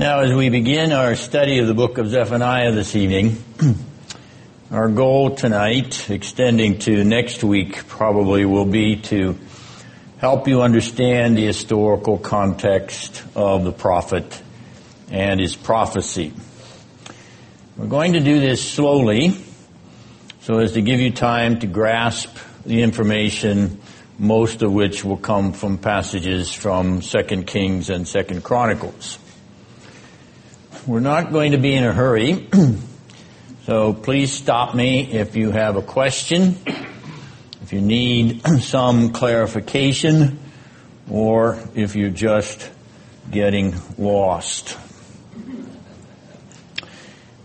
Now, as we begin our study of the book of Zephaniah this evening, our goal tonight, extending to next week, probably will be to help you understand the historical context of the prophet and his prophecy. We're going to do this slowly so as to give you time to grasp the information, most of which will come from passages from 2 Kings and 2 Chronicles. We're not going to be in a hurry, so please stop me if you have a question, if you need some clarification, or if you're just getting lost.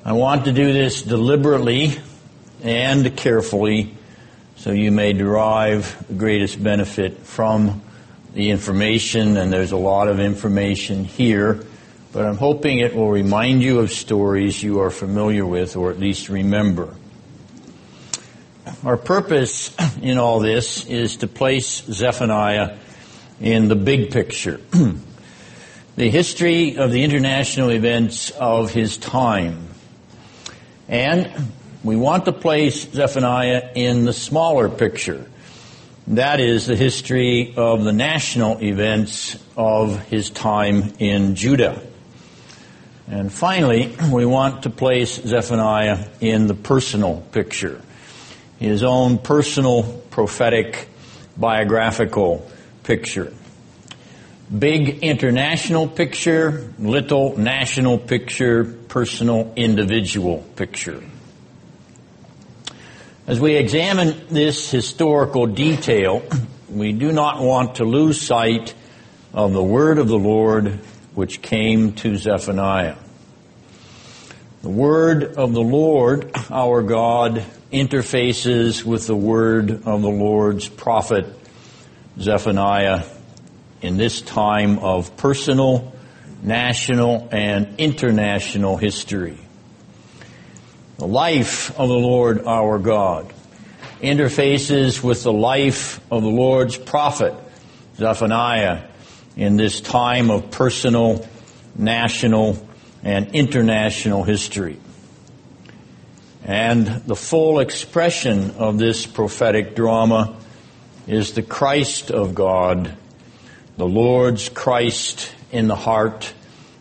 I want to do this deliberately and carefully so you may derive the greatest benefit from the information, and there's a lot of information here but I'm hoping it will remind you of stories you are familiar with or at least remember. Our purpose in all this is to place Zephaniah in the big picture. the history of the international events of his time. And we want to place Zephaniah in the smaller picture. That is the history of the national events of his time in Judah. And finally, we want to place Zephaniah in the personal picture, his own personal prophetic biographical picture. Big international picture, little national picture, personal individual picture. As we examine this historical detail, we do not want to lose sight of the word of the Lord which came to Zephaniah. The word of the Lord, our God, interfaces with the word of the Lord's prophet, Zephaniah, in this time of personal, national, and international history. The life of the Lord our God interfaces with the life of the Lord's prophet, Zephaniah, in this time of personal, national, and international history. And the full expression of this prophetic drama is the Christ of God, the Lord's Christ in the heart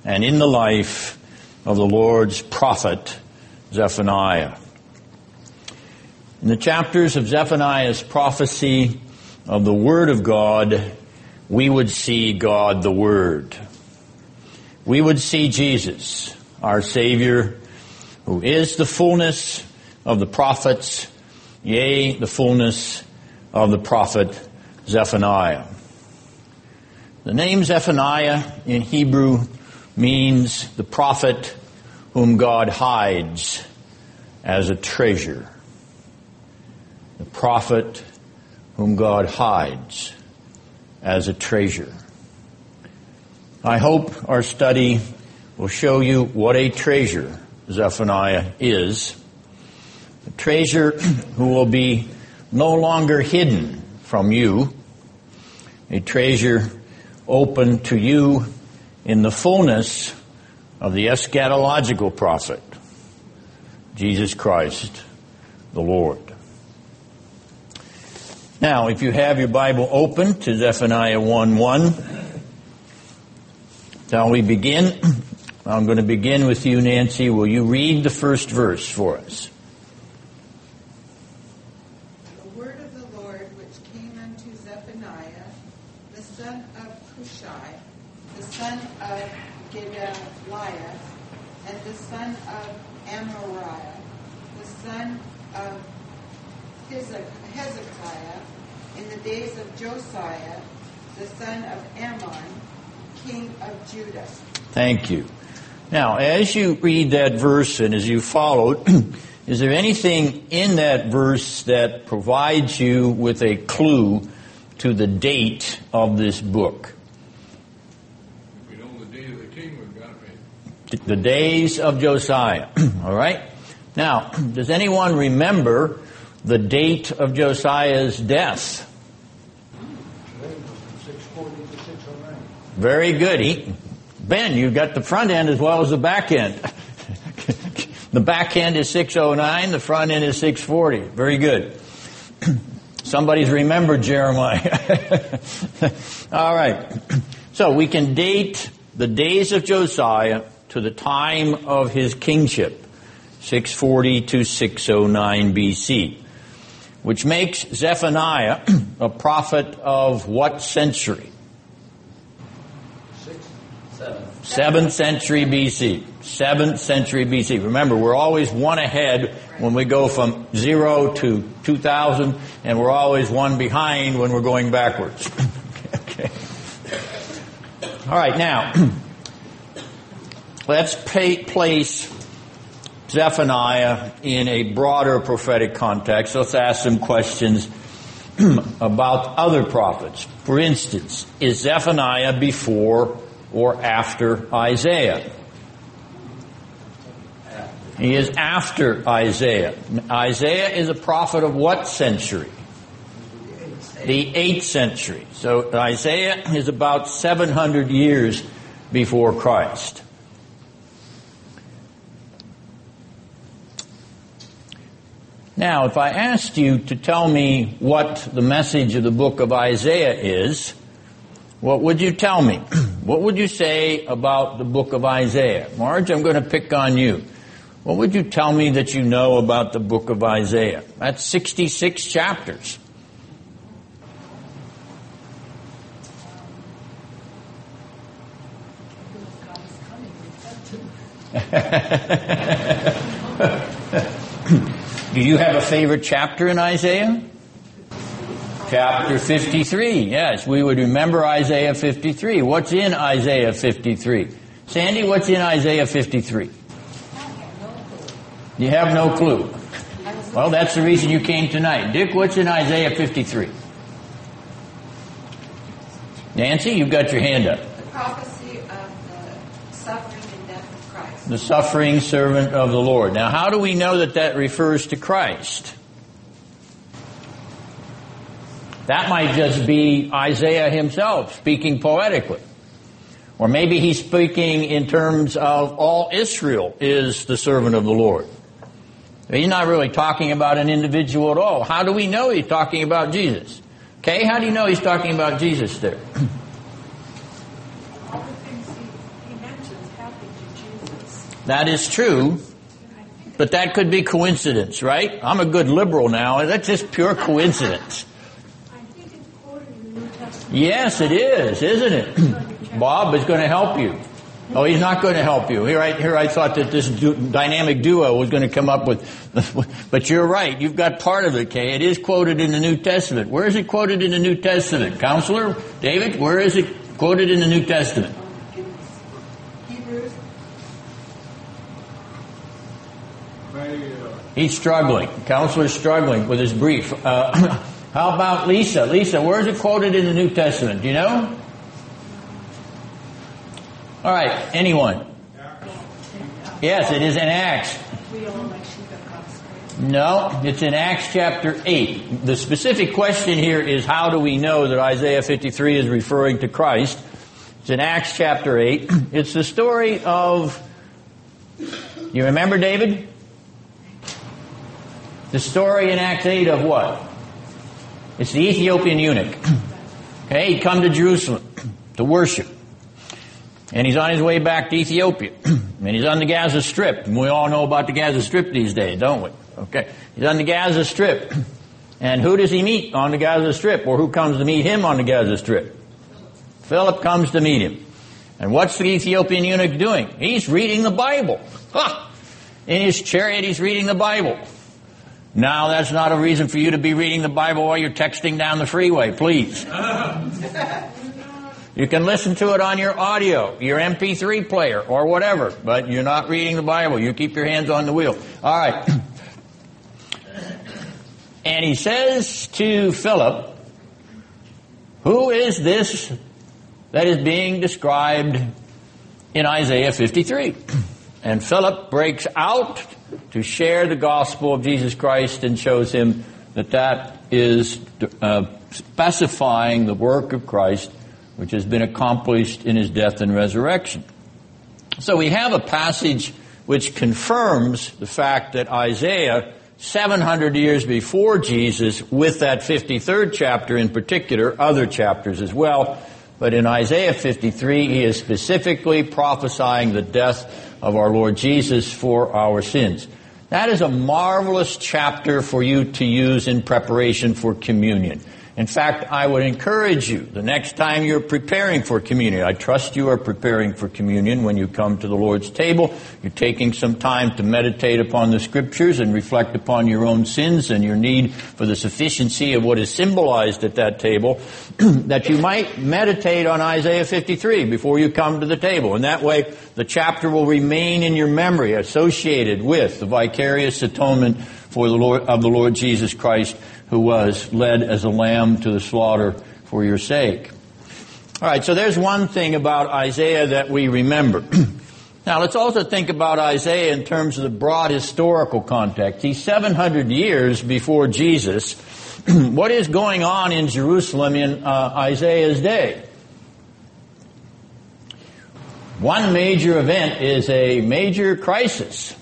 and in the life of the Lord's prophet, Zephaniah. In the chapters of Zephaniah's prophecy of the Word of God, we would see God the Word. We would see Jesus, our Savior, who is the fullness of the prophets, yea, the fullness of the prophet Zephaniah. The name Zephaniah in Hebrew means the prophet whom God hides as a treasure. The prophet whom God hides as a treasure. I hope our study will show you what a treasure Zephaniah is. A treasure who will be no longer hidden from you. A treasure open to you in the fullness of the eschatological prophet, Jesus Christ, the Lord. Now, if you have your Bible open to Zephaniah 1 1, shall we begin? I'm going to begin with you, Nancy. Will you read the first verse for us? The word of the Lord which came unto Zephaniah, the son of Cushi, the son of Gedaliah, and the son of Amariah, the son of Hezekiah, in the days of Josiah, the son of Amon, king of Judah. Thank you. Now, as you read that verse and as you followed, is there anything in that verse that provides you with a clue to the date of this book? We know the day of the king, we've got it. The days of Josiah. All right? Now, does anyone remember the date of Josiah's death? Six forty to six oh nine. Very good. He, Ben, you've got the front end as well as the back end. the back end is 609, the front end is 640. Very good. Somebody's remembered Jeremiah. All right. So we can date the days of Josiah to the time of his kingship, 640 to 609 BC, which makes Zephaniah a prophet of what century? Seventh century BC. Seventh century BC. Remember, we're always one ahead when we go from zero to 2000, and we're always one behind when we're going backwards. okay. All right, now, let's pay, place Zephaniah in a broader prophetic context. Let's ask some questions about other prophets. For instance, is Zephaniah before or after Isaiah? He is after Isaiah. Isaiah is a prophet of what century? The 8th century. So Isaiah is about 700 years before Christ. Now, if I asked you to tell me what the message of the book of Isaiah is, what would you tell me? what would you say about the book of Isaiah? Marge, I'm going to pick on you. What would you tell me that you know about the book of Isaiah? That's 66 chapters. Do you have a favorite chapter in Isaiah? Chapter 53. Yes, we would remember Isaiah 53. What's in Isaiah 53? Sandy, what's in Isaiah 53? You have no clue. Well, that's the reason you came tonight. Dick, what's in Isaiah 53? Nancy, you've got your hand up. The prophecy of the suffering and death of Christ. The suffering servant of the Lord. Now, how do we know that that refers to Christ? That might just be Isaiah himself speaking poetically. Or maybe he's speaking in terms of all Israel is the servant of the Lord. He's not really talking about an individual at all. How do we know he's talking about Jesus? Okay, how do you know he's talking about Jesus there? All the things he, he mentions happen to Jesus. that is true, but that could be coincidence, right? I'm a good liberal now. That's just pure coincidence. I think it's quoted in the New Testament. Yes, it is, isn't it? Bob is going to help you. Oh, he's not going to help you. Here I, here I thought that this du- dynamic duo was going to come up with, but you're right. You've got part of it, Kay. It is quoted in the New Testament. Where is it quoted in the New Testament? Counselor? David, where is it quoted in the New Testament? Hebrews He's struggling. Counselor's struggling with his brief. Uh, how about Lisa? Lisa, where is it quoted in the New Testament? Do you know? All right, anyone? Yes, it is in Acts. No, it's in Acts chapter 8. The specific question here is how do we know that Isaiah 53 is referring to Christ? It's in Acts chapter 8. It's the story of, you remember David? The story in Acts 8 of what? It's the Ethiopian eunuch. Okay, he'd come to Jerusalem to worship. And he's on his way back to Ethiopia. and he's on the Gaza Strip. And we all know about the Gaza Strip these days, don't we? Okay. He's on the Gaza Strip. And who does he meet on the Gaza Strip? Or who comes to meet him on the Gaza Strip? Philip comes to meet him. And what's the Ethiopian eunuch doing? He's reading the Bible. Ha! In his chariot, he's reading the Bible. Now, that's not a reason for you to be reading the Bible while you're texting down the freeway, please. You can listen to it on your audio, your MP3 player, or whatever, but you're not reading the Bible. You keep your hands on the wheel. All right. And he says to Philip, Who is this that is being described in Isaiah 53? And Philip breaks out to share the gospel of Jesus Christ and shows him that that is uh, specifying the work of Christ which has been accomplished in his death and resurrection. So we have a passage which confirms the fact that Isaiah, 700 years before Jesus, with that 53rd chapter in particular, other chapters as well, but in Isaiah 53, he is specifically prophesying the death of our Lord Jesus for our sins. That is a marvelous chapter for you to use in preparation for communion. In fact, I would encourage you the next time you're preparing for communion. I trust you are preparing for communion when you come to the Lord's table. You're taking some time to meditate upon the scriptures and reflect upon your own sins and your need for the sufficiency of what is symbolized at that table, that you might meditate on Isaiah 53 before you come to the table. And that way, the chapter will remain in your memory associated with the vicarious atonement for the Lord, of the Lord Jesus Christ who was led as a lamb to the slaughter for your sake. All right, so there's one thing about Isaiah that we remember. now let's also think about Isaiah in terms of the broad historical context. He's 700 years before Jesus. what is going on in Jerusalem in uh, Isaiah's day? One major event is a major crisis.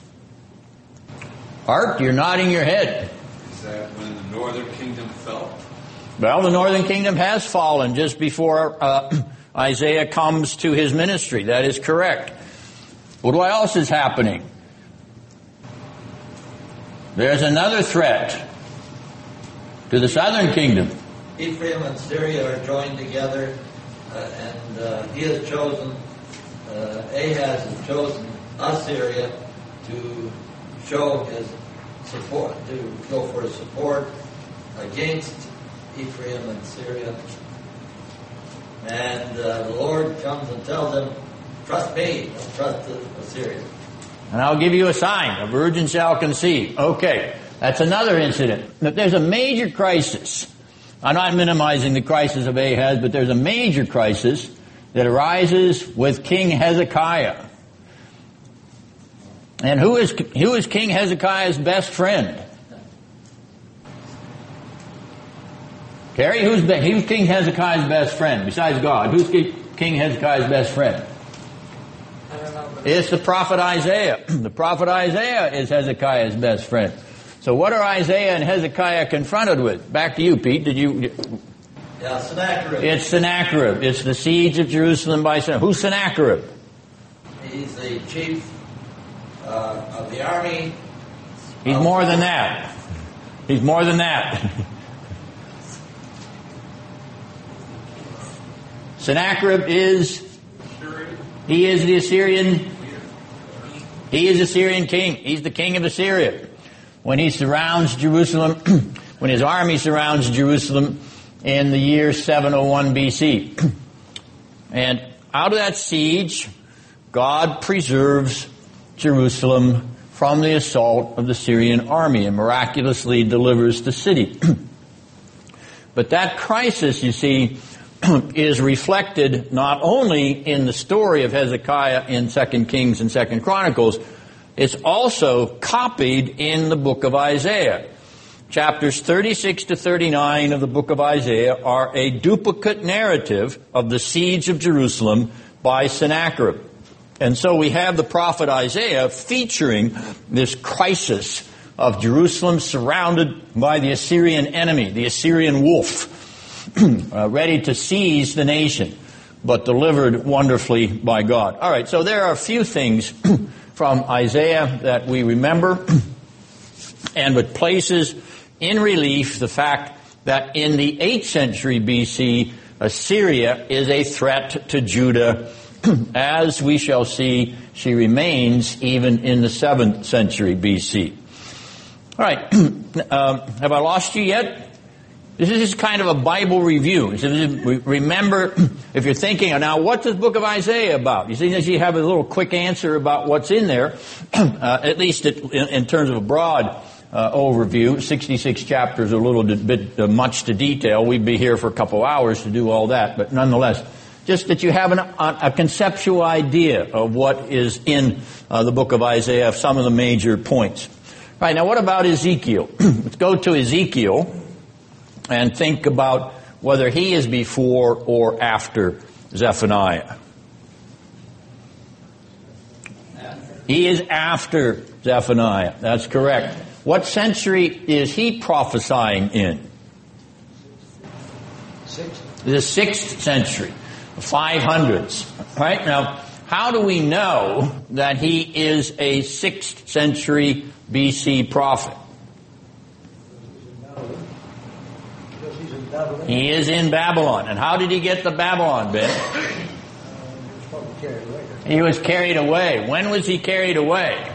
Art, you're nodding your head. Is that when the northern kingdom fell? Well, the northern kingdom has fallen just before uh, Isaiah comes to his ministry. That is correct. What else is happening? There's another threat to the southern kingdom. Ephraim and Syria are joined together, uh, and uh, he has chosen, uh, Ahaz has chosen Assyria to show his support, to go for his support against Ephraim and Syria. And uh, the Lord comes and tells them, trust me, don't trust Assyria. And I'll give you a sign. A virgin shall conceive. Okay. That's another incident. But there's a major crisis. I'm not minimizing the crisis of Ahaz, but there's a major crisis that arises with King Hezekiah. And who is, who is King Hezekiah's best friend? Carrie, who's, who's King Hezekiah's best friend besides God? Who's King Hezekiah's best friend? It's the prophet Isaiah. The prophet Isaiah is Hezekiah's best friend. So what are Isaiah and Hezekiah confronted with? Back to you, Pete. Did you? Yeah, Sennacherib. It's Sennacherib. It's the siege of Jerusalem by Sennacherib. Who's Sennacherib? He's the chief uh, of the army. He's more than that. He's more than that. Sennacherib is he is the Assyrian he is the Assyrian king. He's the king of Assyria. When he surrounds Jerusalem, when his army surrounds Jerusalem in the year 701 BC. And out of that siege, God preserves Jerusalem from the assault of the Syrian army and miraculously delivers the city. but that crisis, you see, is reflected not only in the story of Hezekiah in 2 Kings and 2 Chronicles, it's also copied in the book of Isaiah. Chapters 36 to 39 of the book of Isaiah are a duplicate narrative of the siege of Jerusalem by Sennacherib. And so we have the prophet Isaiah featuring this crisis of Jerusalem surrounded by the Assyrian enemy, the Assyrian wolf, ready to seize the nation, but delivered wonderfully by God. All right, so there are a few things from Isaiah that we remember and with places in relief the fact that in the 8th century BC, Assyria is a threat to Judah. As we shall see, she remains even in the 7th century BC. All right, um, have I lost you yet? This is just kind of a Bible review. Remember, if you're thinking, now what's this book of Isaiah about? You see, you have a little quick answer about what's in there, uh, at least in, in, terms of a broad uh, overview. 66 chapters, are a little bit uh, much to detail. We'd be here for a couple hours to do all that, but nonetheless, just that you have an, a, conceptual idea of what is in uh, the book of Isaiah, of some of the major points. Right, now what about Ezekiel? Let's go to Ezekiel and think about whether he is before or after Zephaniah. He is after Zephaniah. That's correct. What century is he prophesying in? The sixth century, the 500s. Right? Now, how do we know that he is a sixth century BC prophet? Because he's in Babylon. He is in Babylon. And how did he get to Babylon, Ben? He was carried away. He was carried away. When was he carried away?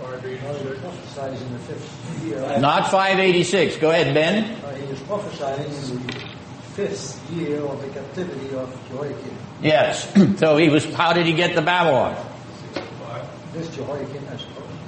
Well, he was prophesied in the fifth year. Not 586. Go ahead, Ben. He was prophesying in the fifth year of the captivity of Jehoiachin. Yes. So he was, how did he get to Babylon? This Jehoiachin.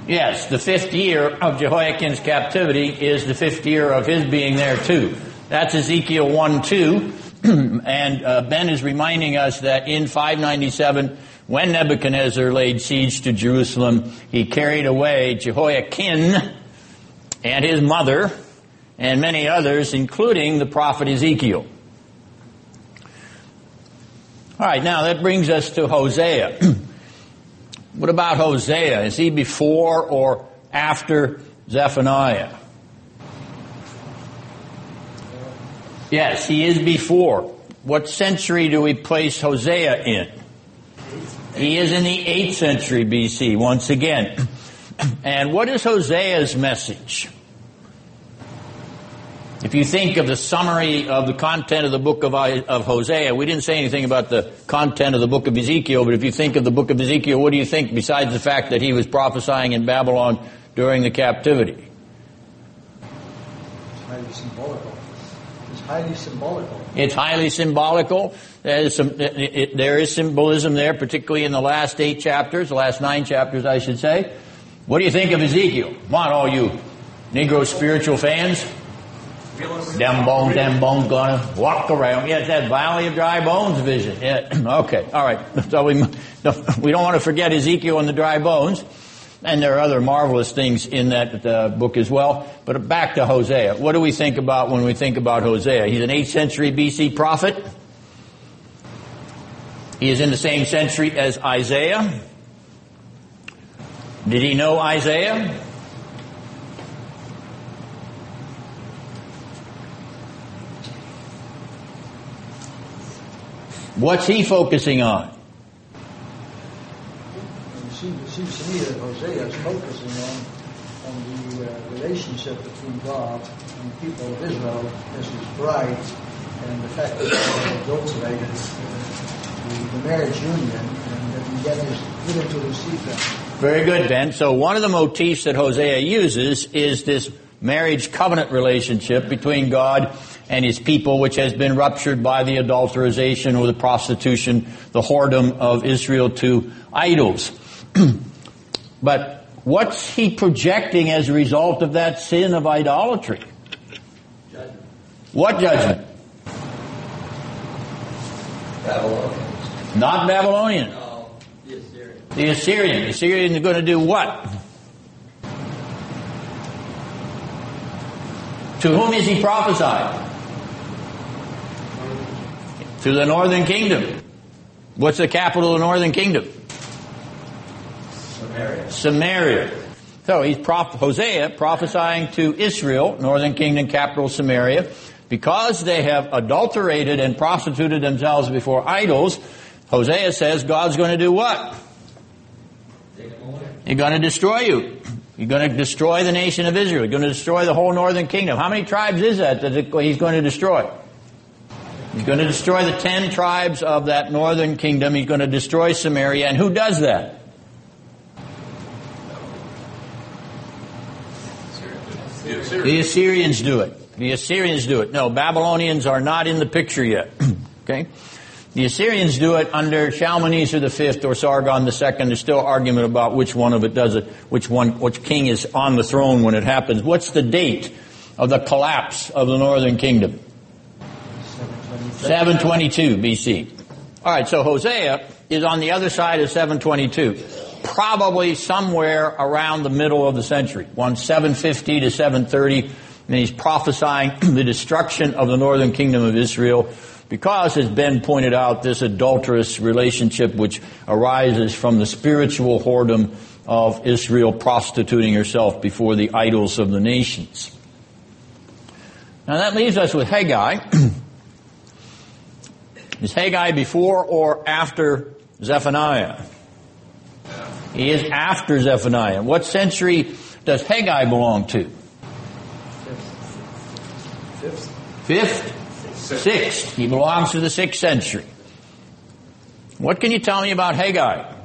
Yes, the fifth year of Jehoiachin's captivity is the fifth year of his being there too. That's Ezekiel 1 2. and uh, Ben is reminding us that in 597, when Nebuchadnezzar laid siege to Jerusalem, he carried away Jehoiakim and his mother and many others, including the prophet Ezekiel. All right, now that brings us to Hosea. what about Hosea? Is he before or after Zephaniah? Yes, he is before. What century do we place Hosea in? He is in the 8th century BC, once again. And what is Hosea's message? If you think of the summary of the content of the book of, of Hosea, we didn't say anything about the content of the book of Ezekiel, but if you think of the book of Ezekiel, what do you think besides the fact that he was prophesying in Babylon during the captivity? It's highly symbolical. It's highly symbolical. It's highly symbolical. There is, some, it, it, there is symbolism there, particularly in the last eight chapters, the last nine chapters, I should say. What do you think of Ezekiel? Come on, all you Negro spiritual fans. Them bones, them bones gonna walk around. Yeah, it's that Valley of Dry Bones vision. Yeah. okay, all right. So we, we don't want to forget Ezekiel and the dry bones. And there are other marvelous things in that uh, book as well. But back to Hosea. What do we think about when we think about Hosea? He's an 8th century BC prophet. He is in the same century as Isaiah. Did he know Isaiah? What's he focusing on? It seems, to me that Hosea is focusing on, on the uh, relationship between God and the people of Israel as his bride and the fact that they adulterated uh, the, the marriage union and that he yet is willing to receive them. Very good, Ben. So one of the motifs that Hosea uses is this marriage covenant relationship between God and his people, which has been ruptured by the adulterization or the prostitution, the whoredom of Israel to idols. but what's he projecting as a result of that sin of idolatry? Judgment. What judgment? Babylonians. Not Babylonian. No, the Assyrians. The Assyrian. The Assyrian is going to do what? To whom is he prophesied? To the northern kingdom. What's the capital of the northern kingdom? Samaria. Samaria. So he's prof- Hosea prophesying to Israel, northern kingdom capital Samaria, because they have adulterated and prostituted themselves before idols. Hosea says God's going to do what? Take them away. He's going to destroy you. You're going to destroy the nation of Israel. You're going to destroy the whole northern kingdom. How many tribes is that that he's going to destroy? He's going to destroy the ten tribes of that northern kingdom. He's going to destroy Samaria. And who does that? The Assyrians. Do it. The Assyrians do it. No, Babylonians are not in the picture yet. okay? The Assyrians do it under Shalmaneser the fifth or Sargon the second. There's still argument about which one of it does it, which one, which king is on the throne when it happens. What's the date of the collapse of the northern kingdom? 722 BC. All right, so Hosea is on the other side of 722, probably somewhere around the middle of the century, one 750 to 730, and he's prophesying the destruction of the northern kingdom of Israel because, as Ben pointed out, this adulterous relationship which arises from the spiritual whoredom of Israel prostituting herself before the idols of the nations. Now that leaves us with Haggai. Is Haggai before or after Zephaniah? He is after Zephaniah. What century does Haggai belong to? Fifth. Sixth. He belongs to the sixth century. What can you tell me about Haggai?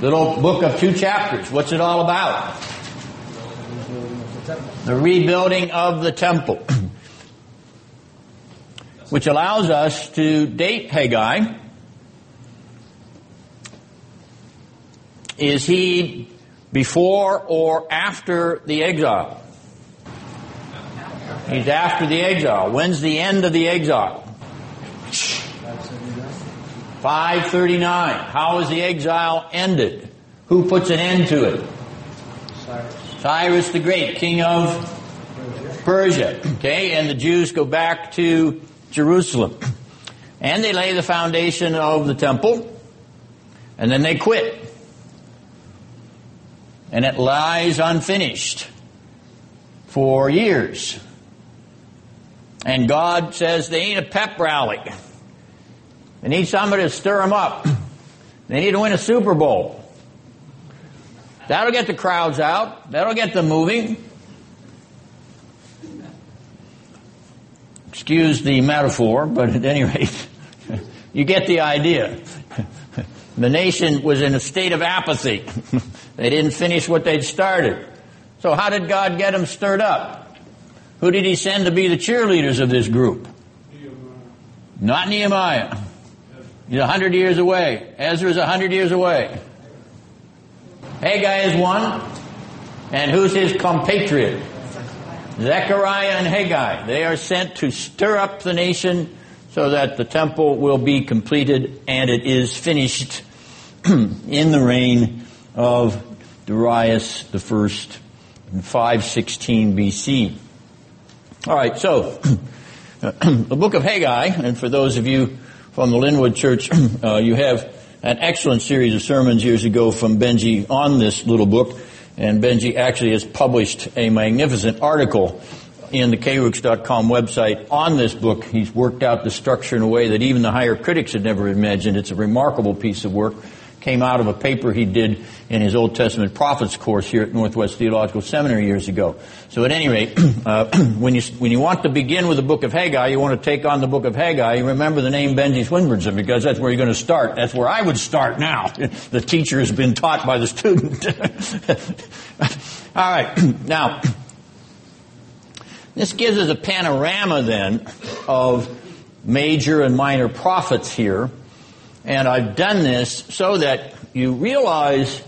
Little book of two chapters. What's it all about? The rebuilding of the temple. Which allows us to date Haggai. Is he before or after the exile? He's after the exile. When's the end of the exile? 539. How is the exile ended? Who puts an end to it? Cyrus. Cyrus the Great, king of Persia. Okay, and the Jews go back to Jerusalem. And they lay the foundation of the temple, and then they quit. And it lies unfinished for years. And God says they need a pep rally. They need somebody to stir them up. They need to win a Super Bowl. That'll get the crowds out. That'll get them moving. Excuse the metaphor, but at any rate, you get the idea. The nation was in a state of apathy. They didn't finish what they'd started. So how did God get them stirred up? Who did he send to be the cheerleaders of this group? Not Nehemiah. He's a hundred years away. Ezra's a hundred years away. Haggai is one. And who's his compatriot? Zechariah and Haggai. They are sent to stir up the nation so that the temple will be completed and it is finished in the reign of Darius the first in 516 BC. All right, so the book of Haggai, and for those of you from the Lynnwood Church, uh, you have an excellent series of sermons years ago from Benji on this little book, and Benji actually has published a magnificent article in the kerux.com website on this book. He's worked out the structure in a way that even the higher critics had never imagined. It's a remarkable piece of work. Came out of a paper he did in his Old Testament prophets course here at Northwest Theological Seminary years ago. So at any rate, uh, when you when you want to begin with the book of Haggai, you want to take on the book of Haggai. You remember the name Benji Swinburnson because that's where you're going to start. That's where I would start now. The teacher has been taught by the student. All right, now. This gives us a panorama then of major and minor prophets here. And I've done this so that you realize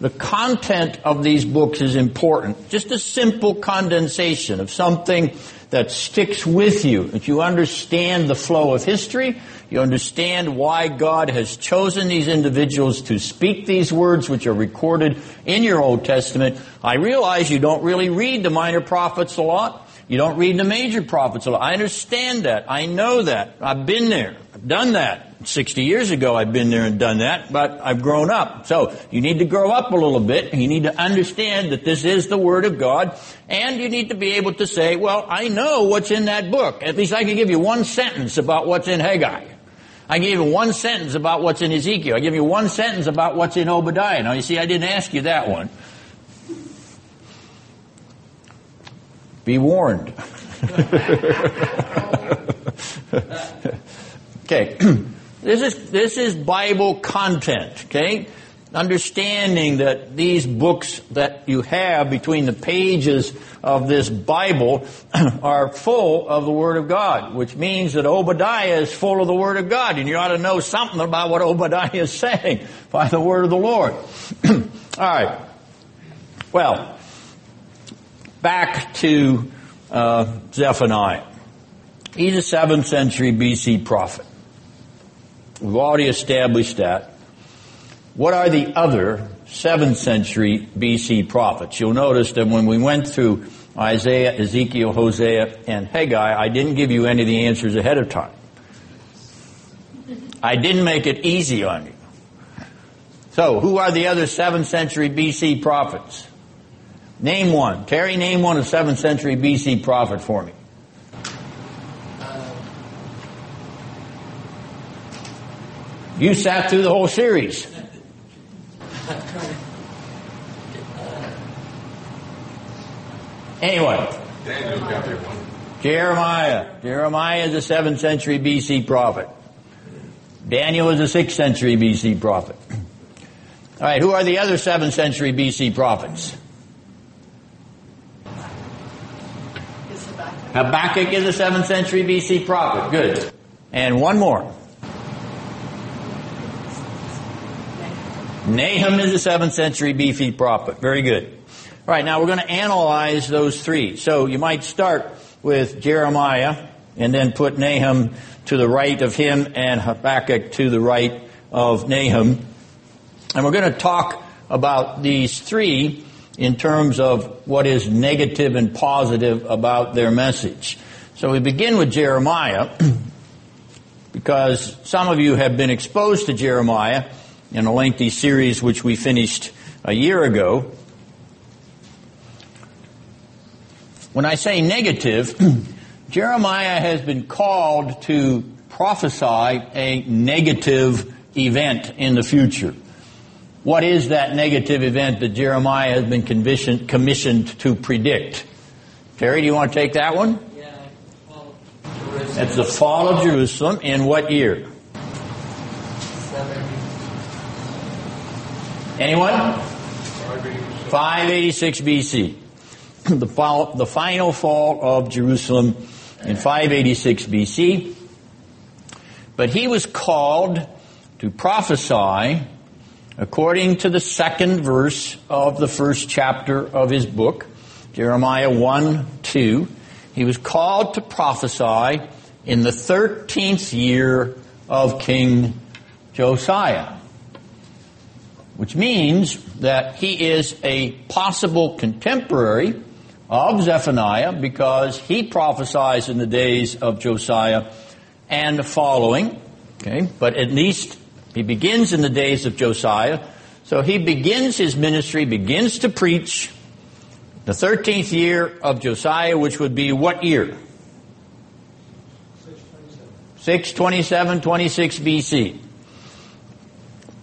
the content of these books is important. Just a simple condensation of something that sticks with you, that you understand the flow of history, you understand why God has chosen these individuals to speak these words which are recorded in your Old Testament. I realize you don't really read the minor prophets a lot. You don't read the major prophets a lot. I understand that. I know that. I've been there. I've done that. 60 years ago I've been there and done that, but I've grown up. So you need to grow up a little bit. You need to understand that this is the Word of God. And you need to be able to say, well, I know what's in that book. At least I can give you one sentence about what's in Haggai. I give you one sentence about what's in Ezekiel. I give you one sentence about what's in Obadiah. Now you see, I didn't ask you that one. Be warned. okay. This is, this is Bible content, okay? Understanding that these books that you have between the pages of this Bible are full of the Word of God, which means that Obadiah is full of the Word of God, and you ought to know something about what Obadiah is saying by the Word of the Lord. All right. Well, back to uh, Zephaniah. He's a 7th century BC prophet. We've already established that. What are the other 7th century BC prophets? You'll notice that when we went through Isaiah, Ezekiel, Hosea, and Haggai, I didn't give you any of the answers ahead of time. I didn't make it easy on you. So, who are the other 7th century BC prophets? Name one. Terry, name one of 7th century BC prophet for me. You sat through the whole series. Anyway, Daniel got there one. Jeremiah. Jeremiah is a 7th century BC prophet. Daniel is a 6th century BC prophet. All right, who are the other 7th century BC prophets? Habakkuk. Habakkuk is a 7th century BC prophet. Good. And one more. Nahum is a 7th century BC prophet. Very good. All right, now we're going to analyze those three. So you might start with Jeremiah and then put Nahum to the right of him and Habakkuk to the right of Nahum. And we're going to talk about these three in terms of what is negative and positive about their message. So we begin with Jeremiah because some of you have been exposed to Jeremiah in a lengthy series which we finished a year ago. When I say negative, Jeremiah has been called to prophesy a negative event in the future. What is that negative event that Jeremiah has been commissioned, to predict? Terry, do you want to take that one? Yeah, well. That's the fall of Jerusalem in what year? Anyone? 586. 586 BC. The, fall, the final fall of Jerusalem in 586 BC. But he was called to prophesy according to the second verse of the first chapter of his book, Jeremiah 1 2. He was called to prophesy in the 13th year of King Josiah which means that he is a possible contemporary of Zephaniah because he prophesies in the days of Josiah and following. Okay, but at least he begins in the days of Josiah. So he begins his ministry, begins to preach the 13th year of Josiah, which would be what year? 627, 26 BC.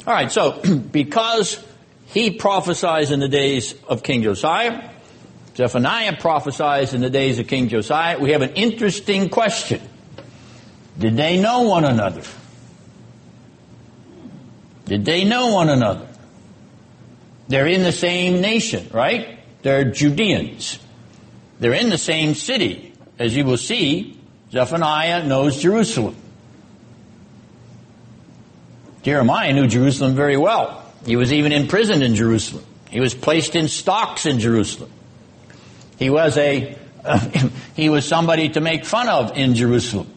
All right, so because he prophesies in the days of King Josiah, Zephaniah prophesies in the days of King Josiah, we have an interesting question. Did they know one another? Did they know one another? They're in the same nation, right? They're Judeans. They're in the same city. As you will see, Zephaniah knows Jerusalem. Jeremiah knew Jerusalem very well. He was even imprisoned in Jerusalem. He was placed in stocks in Jerusalem. He was a he was somebody to make fun of in Jerusalem.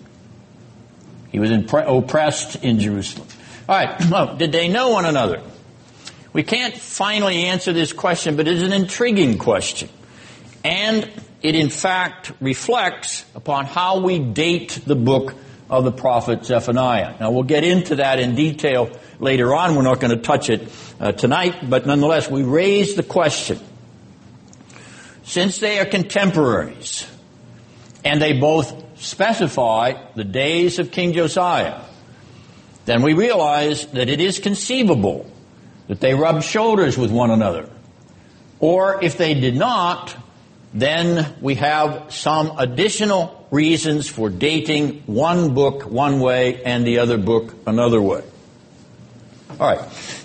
He was impre- oppressed in Jerusalem. All right, well, did they know one another? We can't finally answer this question, but it's an intriguing question. And it in fact reflects upon how we date the book of the prophet Zephaniah. Now we'll get into that in detail later on. We're not going to touch it uh, tonight, but nonetheless, we raise the question. Since they are contemporaries, and they both specify the days of King Josiah, then we realize that it is conceivable that they rubbed shoulders with one another. Or if they did not, then we have some additional reasons for dating one book one way and the other book another way. All right.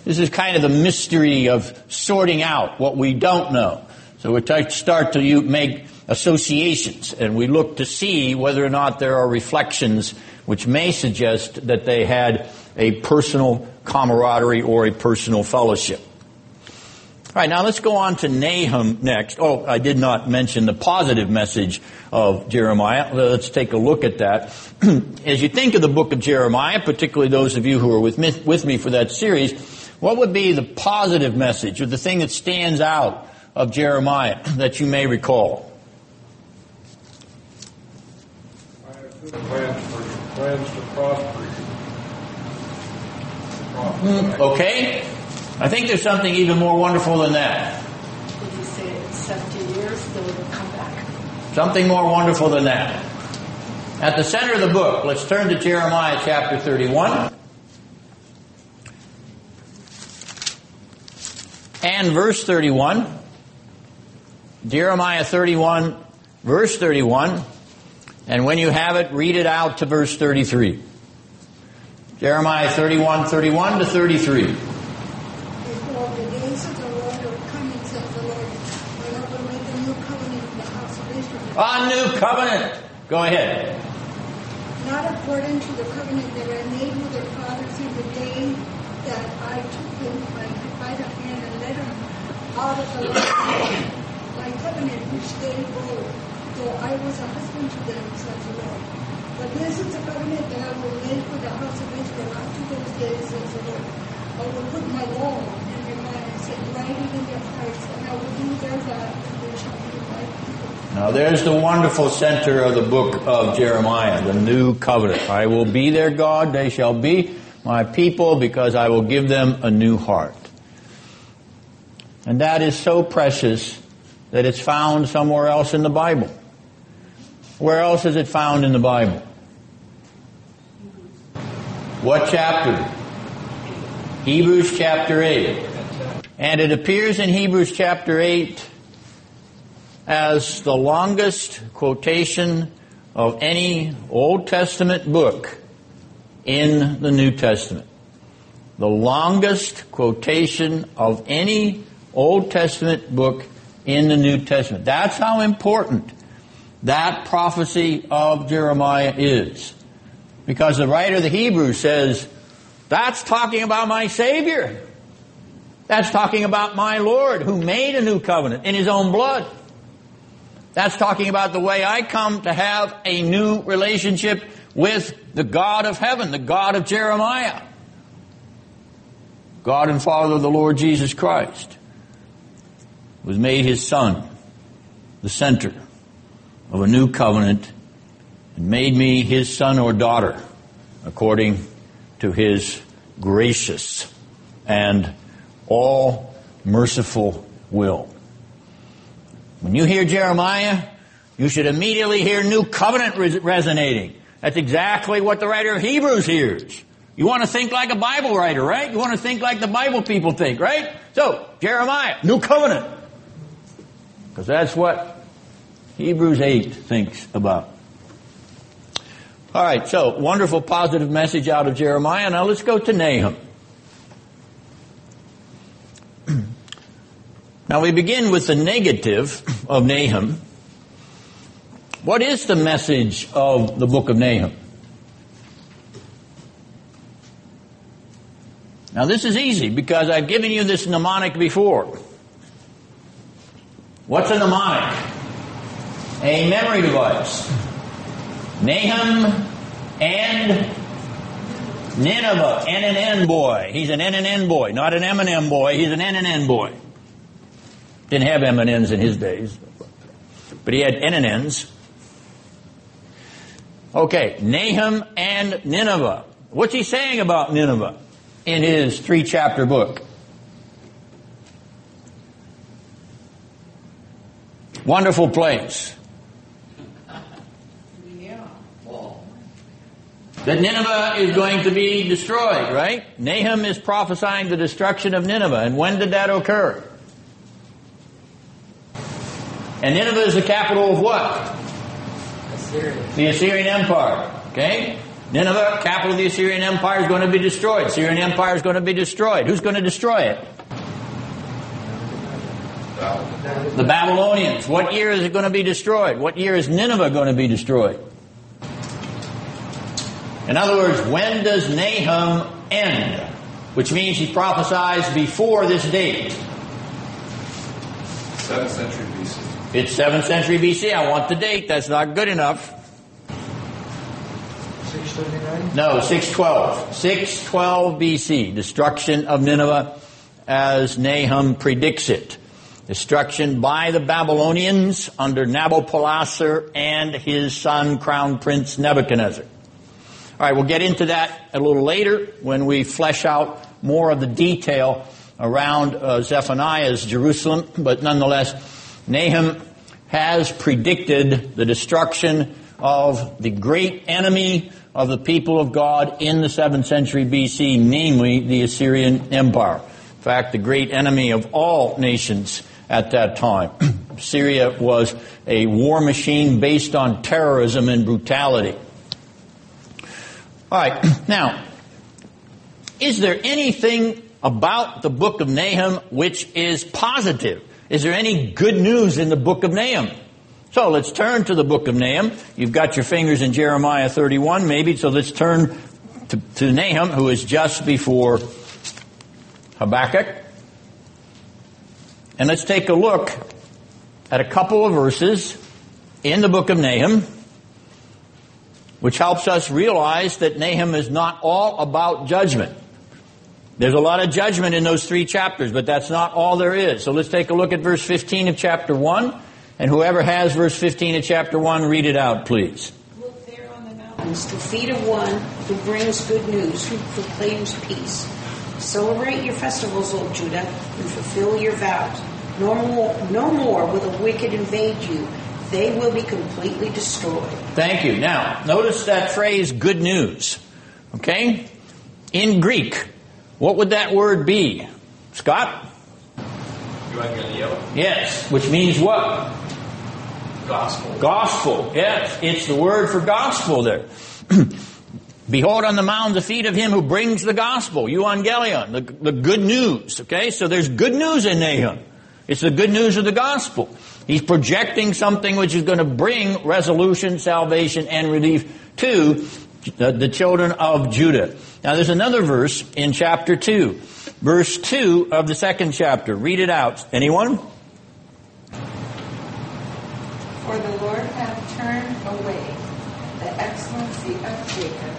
This is kind of the mystery of sorting out what we don't know. So we t- start to make associations and we look to see whether or not there are reflections which may suggest that they had a personal camaraderie or a personal fellowship. Alright, now let's go on to Nahum next. Oh, I did not mention the positive message of Jeremiah. Let's take a look at that. As you think of the book of Jeremiah, particularly those of you who are with me, with me for that series, what would be the positive message or the thing that stands out of Jeremiah that you may recall? Plans, to prosper you. Okay. I think there's something even more wonderful than that. Did you say in 70 years they will come back? Something more wonderful than that. At the center of the book, let's turn to Jeremiah chapter 31. And verse 31. Jeremiah 31, verse 31. And when you have it, read it out to verse 33. Jeremiah 31, 31 to 33. Behold, the days of the Lord are coming, says the Lord, when I will make a new covenant with the house of Israel. A new covenant. Go ahead. Not according to the covenant that I made with their fathers in the day that I took them by the hand and led them out of the land. My covenant which they broke, though I was a husband to them, says the Lord. But this is the covenant that I will make with the house of Israel after those days, says the Lord. I will put my law in their minds and write it in their hearts, and I will do their God, and they shall be my people. Now there's the wonderful center of the book of Jeremiah, the new covenant. I will be their God, they shall be my people because I will give them a new heart. And that is so precious that it's found somewhere else in the Bible. Where else is it found in the Bible? What chapter? Hebrews chapter 8. And it appears in Hebrews chapter 8 as the longest quotation of any Old Testament book in the New Testament. The longest quotation of any Old Testament book in the New Testament. That's how important that prophecy of Jeremiah is. Because the writer of the Hebrews says, that's talking about my Savior. That's talking about my Lord who made a new covenant in His own blood. That's talking about the way I come to have a new relationship with the God of heaven, the God of Jeremiah. God and Father of the Lord Jesus Christ was made his son, the center of a new covenant, and made me his son or daughter according to his gracious and all merciful will. When you hear Jeremiah, you should immediately hear new covenant res- resonating. That's exactly what the writer of Hebrews hears. You want to think like a Bible writer, right? You want to think like the Bible people think, right? So, Jeremiah, new covenant. Because that's what Hebrews 8 thinks about. All right, so wonderful positive message out of Jeremiah. Now let's go to Nahum. now we begin with the negative of Nahum. What is the message of the book of Nahum? Now this is easy because I've given you this mnemonic before. What's a mnemonic? A memory device. Nahum and Nineveh, N and N boy. He's an N and N boy, not an M and M boy. He's an N and N boy. Didn't have M and N's in his days, but he had N and N's. Okay, Nahum and Nineveh. What's he saying about Nineveh in his three chapter book? Wonderful place. Yeah. That Nineveh is going to be destroyed, right? Nahum is prophesying the destruction of Nineveh. And when did that occur? And Nineveh is the capital of what? Assyria. The Assyrian Empire. Okay? Nineveh, capital of the Assyrian Empire, is going to be destroyed. Assyrian Empire is going to be destroyed. Who's going to destroy it? The Babylonians. What year is it going to be destroyed? What year is Nineveh going to be destroyed? In other words, when does Nahum end? Which means he prophesies before this date. 7th century BC. It's 7th century BC. I want the date. That's not good enough. 639? No, 612. 612 BC. Destruction of Nineveh as Nahum predicts it. Destruction by the Babylonians under Nabopolassar and his son, Crown Prince Nebuchadnezzar. All right, we'll get into that a little later when we flesh out more of the detail around uh, Zephaniah's Jerusalem, but nonetheless, Nahum has predicted the destruction of the great enemy of the people of God in the 7th century BC, namely the Assyrian Empire. In fact, the great enemy of all nations at that time. Assyria was a war machine based on terrorism and brutality. All right, now, is there anything about the book of Nahum which is positive? Is there any good news in the book of Nahum? So let's turn to the book of Nahum. You've got your fingers in Jeremiah 31 maybe, so let's turn to, to Nahum who is just before Habakkuk. And let's take a look at a couple of verses in the book of Nahum, which helps us realize that Nahum is not all about judgment. There's a lot of judgment in those three chapters, but that's not all there is. So let's take a look at verse 15 of chapter 1. And whoever has verse 15 of chapter 1, read it out, please. Look there on the mountains, the feet of one who brings good news, who proclaims peace. Celebrate your festivals, O Judah, and fulfill your vows. No more, no more will the wicked invade you. They will be completely destroyed. Thank you. Now, notice that phrase, good news. Okay? In Greek, what would that word be? Scott? Evangelio. Yes. Which means what? Gospel. Gospel. Yes. It's the word for gospel there. Behold on the mound the feet of him who brings the gospel, euangelion, the, the good news. Okay? So there's good news in Nahum. It's the good news of the gospel. He's projecting something which is going to bring resolution, salvation, and relief to the, the children of Judah. Now there's another verse in chapter 2. Verse 2 of the second chapter. Read it out. Anyone? For the Lord hath turned away the excellency of Jacob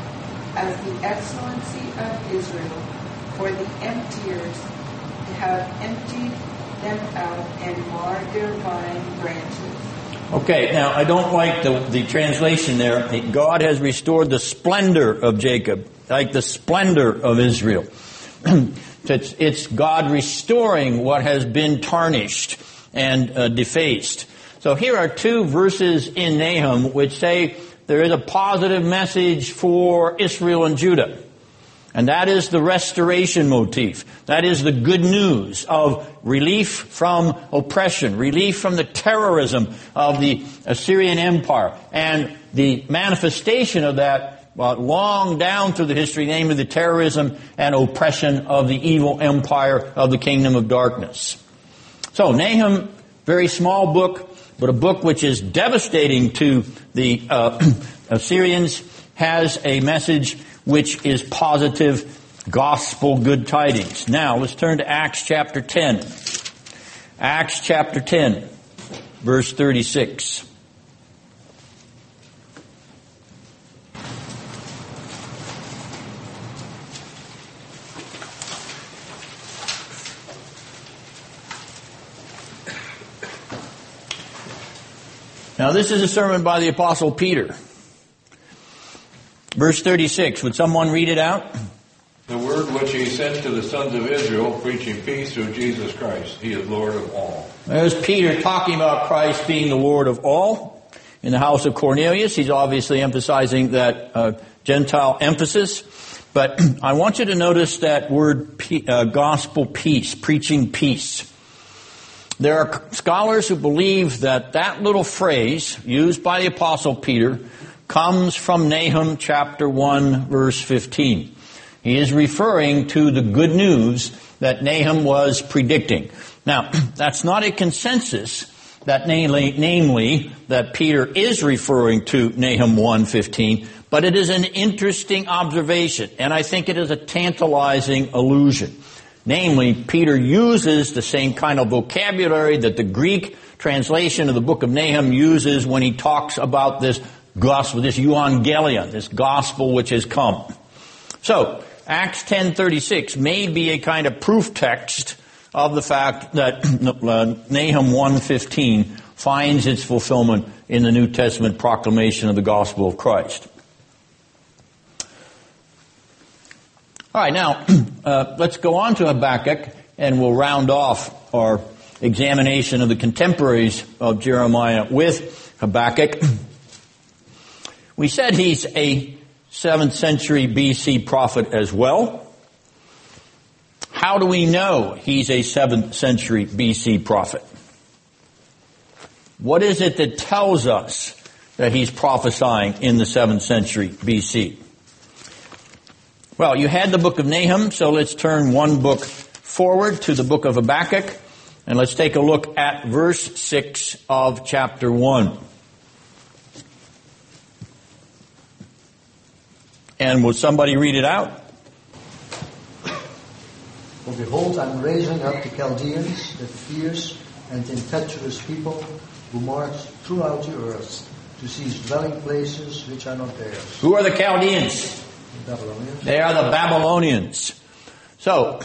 as the excellency of Israel, for the emptiers have emptied them out and marred their vine branches. Okay, now I don't like the, the translation there. God has restored the splendor of Jacob, like the splendor of Israel. it's, it's, God restoring what has been tarnished and uh, defaced. So here are two verses in Nahum which say there is a positive message for Israel and Judah. And that is the restoration motif. That is the good news of relief from oppression, relief from the terrorism of the Assyrian Empire, and the manifestation of that well, long down through the history, namely the terrorism and oppression of the evil empire of the kingdom of darkness. So Nahum, very small book, but a book which is devastating to the uh, Assyrians, has a message which is positive gospel good tidings. Now, let's turn to Acts chapter 10. Acts chapter 10, verse 36. Now, this is a sermon by the Apostle Peter. Verse 36. Would someone read it out? The word which he sent to the sons of Israel, preaching peace through Jesus Christ. He is Lord of all. There's Peter talking about Christ being the Lord of all. In the house of Cornelius, he's obviously emphasizing that uh, Gentile emphasis. But I want you to notice that word uh, gospel peace, preaching peace. There are scholars who believe that that little phrase used by the apostle Peter comes from Nahum chapter 1 verse 15. He is referring to the good news that Nahum was predicting. Now, that's not a consensus that namely, namely that Peter is referring to Nahum 1:15, but it is an interesting observation, and I think it is a tantalizing allusion. Namely, Peter uses the same kind of vocabulary that the Greek translation of the book of Nahum uses when he talks about this gospel, this euangelion, this gospel which has come. So, Acts 10:36 may be a kind of proof text of the fact that uh, Nahum 1:15 finds its fulfillment in the New Testament proclamation of the gospel of Christ. All right, now uh, let's go on to Habakkuk, and we'll round off our examination of the contemporaries of Jeremiah with Habakkuk. We said he's a 7th century BC prophet as well. How do we know he's a 7th century BC prophet? What is it that tells us that he's prophesying in the 7th century BC? Well, you had the book of Nahum, so let's turn one book forward to the book of Habakkuk, and let's take a look at verse 6 of chapter 1. And will somebody read it out? For behold, I'm raising up the Chaldeans, the fierce and impetuous people who march throughout the earth to seize dwelling places which are not theirs. Who are the Chaldeans? They are the Babylonians. So,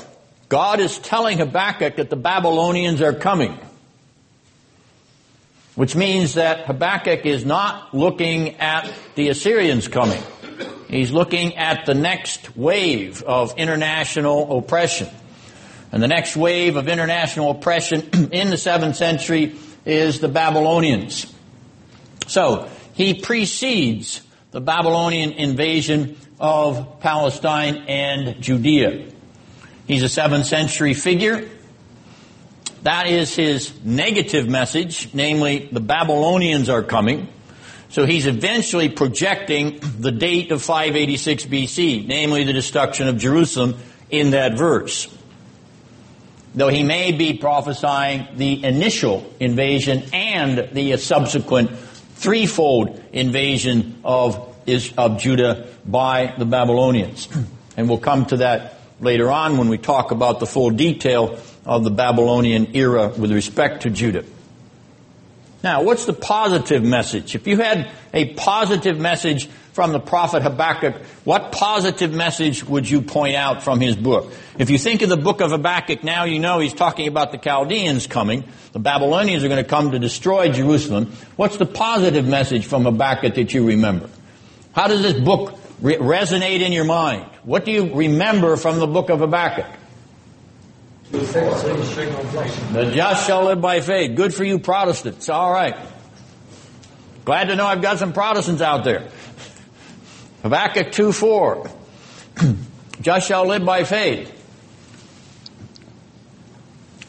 God is telling Habakkuk that the Babylonians are coming. Which means that Habakkuk is not looking at the Assyrians coming. He's looking at the next wave of international oppression. And the next wave of international oppression in the 7th century is the Babylonians. So, he precedes the Babylonian invasion of Palestine and Judea. He's a 7th century figure. That is his negative message, namely the Babylonians are coming. So he's eventually projecting the date of 586 BC, namely the destruction of Jerusalem in that verse. Though he may be prophesying the initial invasion and the subsequent threefold invasion of, of Judah by the Babylonians. And we'll come to that later on when we talk about the full detail of the Babylonian era with respect to Judah. Now, what's the positive message? If you had a positive message from the prophet Habakkuk, what positive message would you point out from his book? If you think of the book of Habakkuk, now you know he's talking about the Chaldeans coming. The Babylonians are going to come to destroy Jerusalem. What's the positive message from Habakkuk that you remember? How does this book re- resonate in your mind? What do you remember from the book of Habakkuk? The just shall live by faith. Good for you Protestants. All right. Glad to know I've got some Protestants out there. Habakkuk 2 4. just shall live by faith.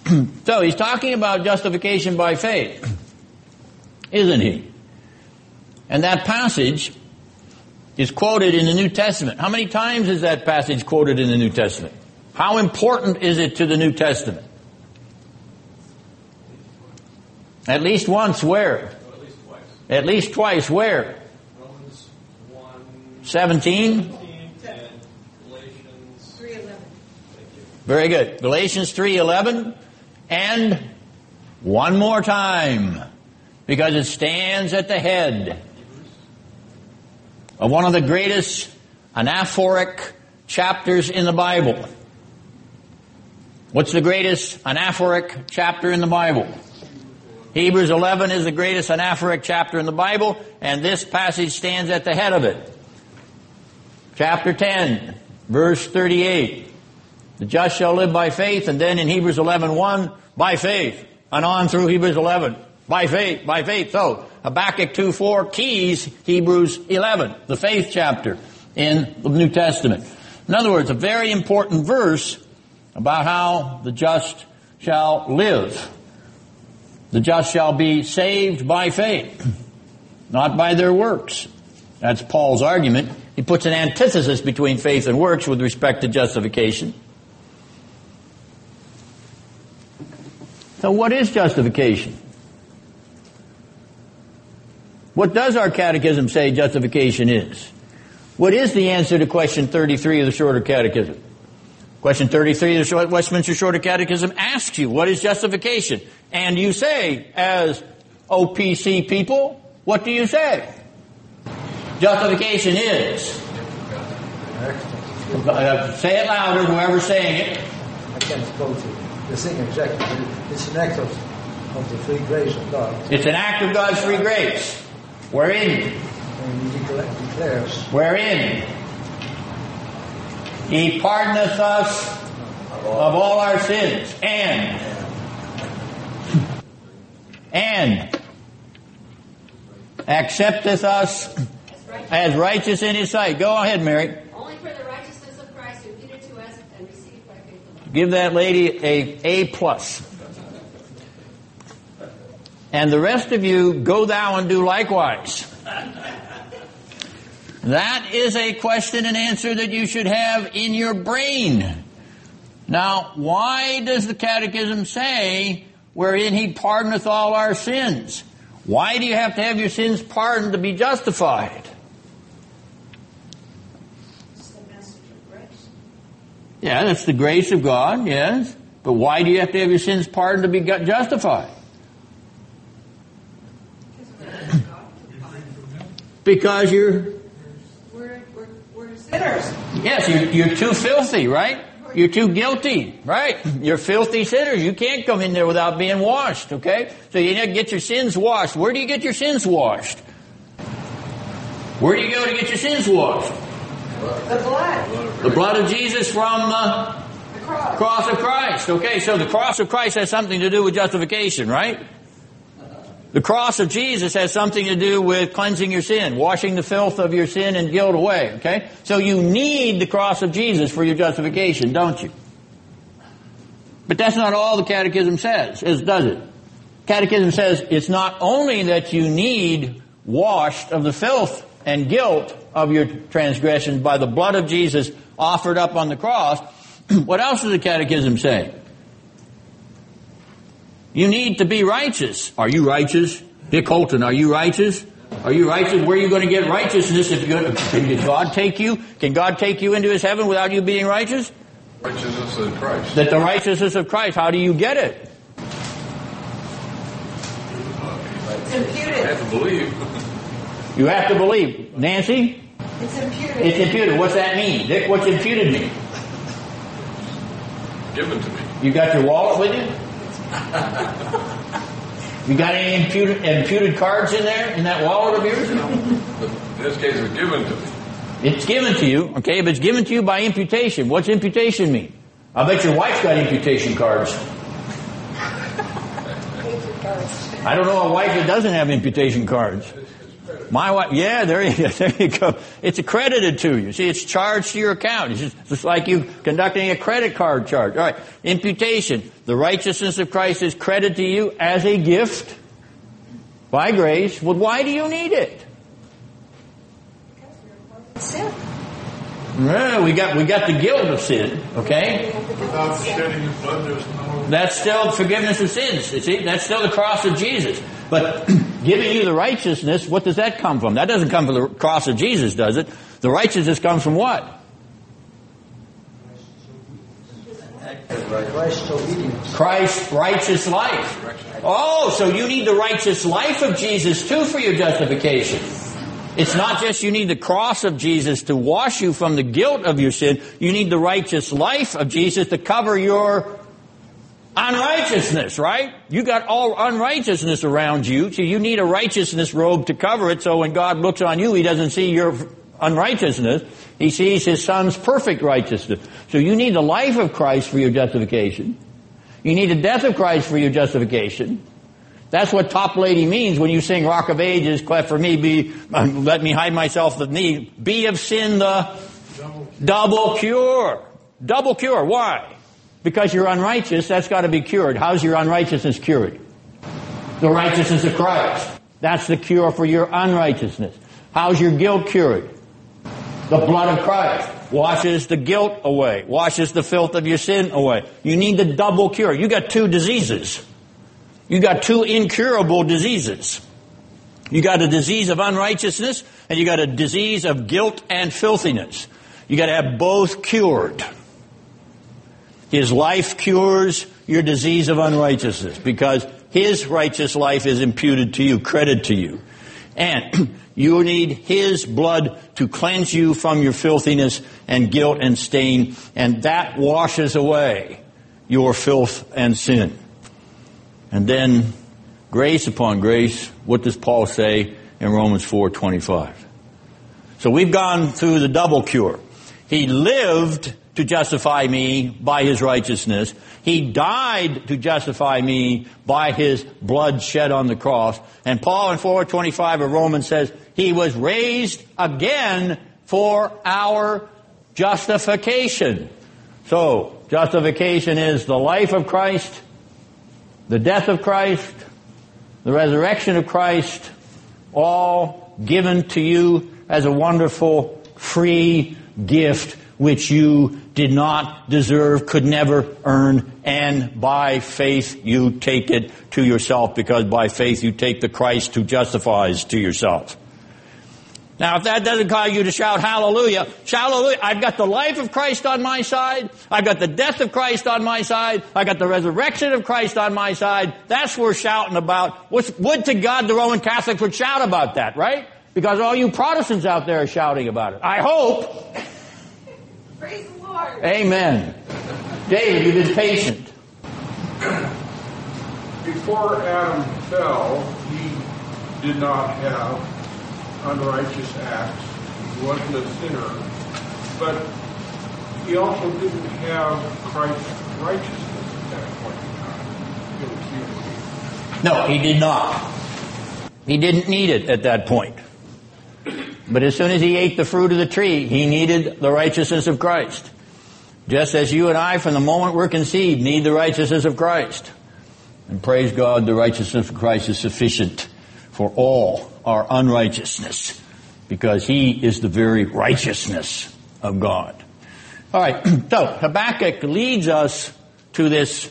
so he's talking about justification by faith, isn't he? And that passage is quoted in the New Testament. How many times is that passage quoted in the New Testament? How important is it to the New Testament? At least once, where? at least twice. At least twice, where? Romans 1, 17? 17, and Galatians. 311. Thank you. Very good. Galatians 3:11 and one more time because it stands at the head of one of the greatest anaphoric chapters in the Bible. What's the greatest anaphoric chapter in the Bible? Hebrews 11 is the greatest anaphoric chapter in the Bible, and this passage stands at the head of it. Chapter 10, verse 38. The just shall live by faith, and then in Hebrews 11, 1, by faith, and on through Hebrews 11. By faith, by faith. So, Habakkuk 2, 4 keys Hebrews 11, the faith chapter in the New Testament. In other words, a very important verse about how the just shall live. The just shall be saved by faith, not by their works. That's Paul's argument. He puts an antithesis between faith and works with respect to justification. So what is justification? What does our catechism say justification is? What is the answer to question 33 of the Shorter Catechism? Question 33 of the Westminster Shorter Catechism asks you, what is justification? And you say, as OPC people, what do you say? Justification is. Uh, say it louder, whoever's saying it. I can quoted the thing exactly. It's an act of, of the free grace of God. It's an act of God's free grace. Wherein? And he decla- declares, Wherein? He pardoneth us of all our sins. And. And. Accepteth us as righteous in his sight. Go ahead, Mary. Only for the righteousness of Christ imputed to us and received by faith alone. Give that lady a A plus. And the rest of you, go thou and do likewise. That is a question and answer that you should have in your brain. Now, why does the Catechism say, wherein he pardoneth all our sins? Why do you have to have your sins pardoned to be justified? It's the message of grace. Yeah, that's the grace of God, yes. But why do you have to have your sins pardoned to be justified? Because you're, We're, we're, sinners. yes, you're, you're too filthy, right? You're too guilty, right? You're filthy sinners. You can't come in there without being washed, okay? So you need to get your sins washed. Where do you get your sins washed? Where do you go to get your sins washed? The blood. The blood of Jesus from the The cross. cross of Christ. Okay, so the cross of Christ has something to do with justification, right? The cross of Jesus has something to do with cleansing your sin, washing the filth of your sin and guilt away, okay? So you need the cross of Jesus for your justification, don't you? But that's not all the catechism says, is, does it? Catechism says it's not only that you need washed of the filth and guilt of your transgressions by the blood of Jesus offered up on the cross. what else does the catechism say? You need to be righteous. Are you righteous? Dick Holton, are you righteous? Are you righteous? Where are you going to get righteousness if you're, can God take you? Can God take you into his heaven without you being righteous? Righteousness of Christ. That the righteousness of Christ, how do you get it? It's I imputed. have to believe. You have to believe. Nancy? It's imputed. It's imputed. What's that mean? Dick, what's imputed mean? Given to me. You got your wallet with you? You got any imputed, imputed cards in there, in that wallet of yours? But in this case, it's given to me. It's given to you, okay, but it's given to you by imputation. What's imputation mean? I bet your wife's got imputation cards. I don't know a wife that doesn't have imputation cards. My wife, yeah, there you, there you go. It's accredited to you. See, it's charged to your account. It's just, just like you conducting a credit card charge. All right, imputation. The righteousness of Christ is credited to you as a gift by grace. Well, why do you need it? Sin. Yeah, we got we got the guilt of sin. Okay, Without shedding of blood, there's no. that's still forgiveness of sins. You see, that's still the cross of Jesus. But giving you the righteousness, what does that come from? That doesn't come from the cross of Jesus, does it? The righteousness comes from what? Christ's righteous life. Oh, so you need the righteous life of Jesus too for your justification. It's not just you need the cross of Jesus to wash you from the guilt of your sin. You need the righteous life of Jesus to cover your unrighteousness, right? You got all unrighteousness around you, so you need a righteousness robe to cover it so when God looks on you, He doesn't see your unrighteousness. He sees His Son's perfect righteousness. So you need the life of Christ for your justification. You need the death of Christ for your justification. That's what Toplady means when you sing Rock of Ages, cleft for me, be, let me hide myself the knee. Be of sin the double cure. Double cure. Why? Because you're unrighteous, that's got to be cured. How's your unrighteousness cured? The righteousness of Christ. That's the cure for your unrighteousness. How's your guilt cured? The blood of Christ washes the guilt away, washes the filth of your sin away. You need the double cure. You got two diseases. You got two incurable diseases. You got a disease of unrighteousness and you got a disease of guilt and filthiness. You got to have both cured. His life cures your disease of unrighteousness because His righteous life is imputed to you, credit to you. And you need His blood to cleanse you from your filthiness and guilt and stain, and that washes away your filth and sin. And then grace upon grace, what does Paul say in Romans 4:25? So we've gone through the double cure. He lived to justify me by his righteousness. He died to justify me by his blood shed on the cross. And Paul in 425 of Romans says he was raised again for our justification. So, justification is the life of Christ, the death of Christ, the resurrection of Christ, all given to you as a wonderful free gift which you did not deserve, could never earn, and by faith you take it to yourself because by faith you take the Christ who justifies to yourself. Now, if that doesn't cause you to shout hallelujah, hallelujah. I've got the life of Christ on my side. I've got the death of Christ on my side. I've got the resurrection of Christ on my side. That's we're shouting about. What's, would to God the Roman Catholics would shout about that, right? Because all you Protestants out there are shouting about it. I hope. Praise the Lord. Amen. David, you've been patient. Before Adam fell, he did not have unrighteous acts. He wasn't a sinner. But he also didn't have Christ's righteousness at that point in time. It was human. No, he did not. He didn't need it at that point. But as soon as he ate the fruit of the tree, he needed the righteousness of Christ. Just as you and I, from the moment we're conceived, need the righteousness of Christ. And praise God, the righteousness of Christ is sufficient for all our unrighteousness because he is the very righteousness of God. All right, so Habakkuk leads us to this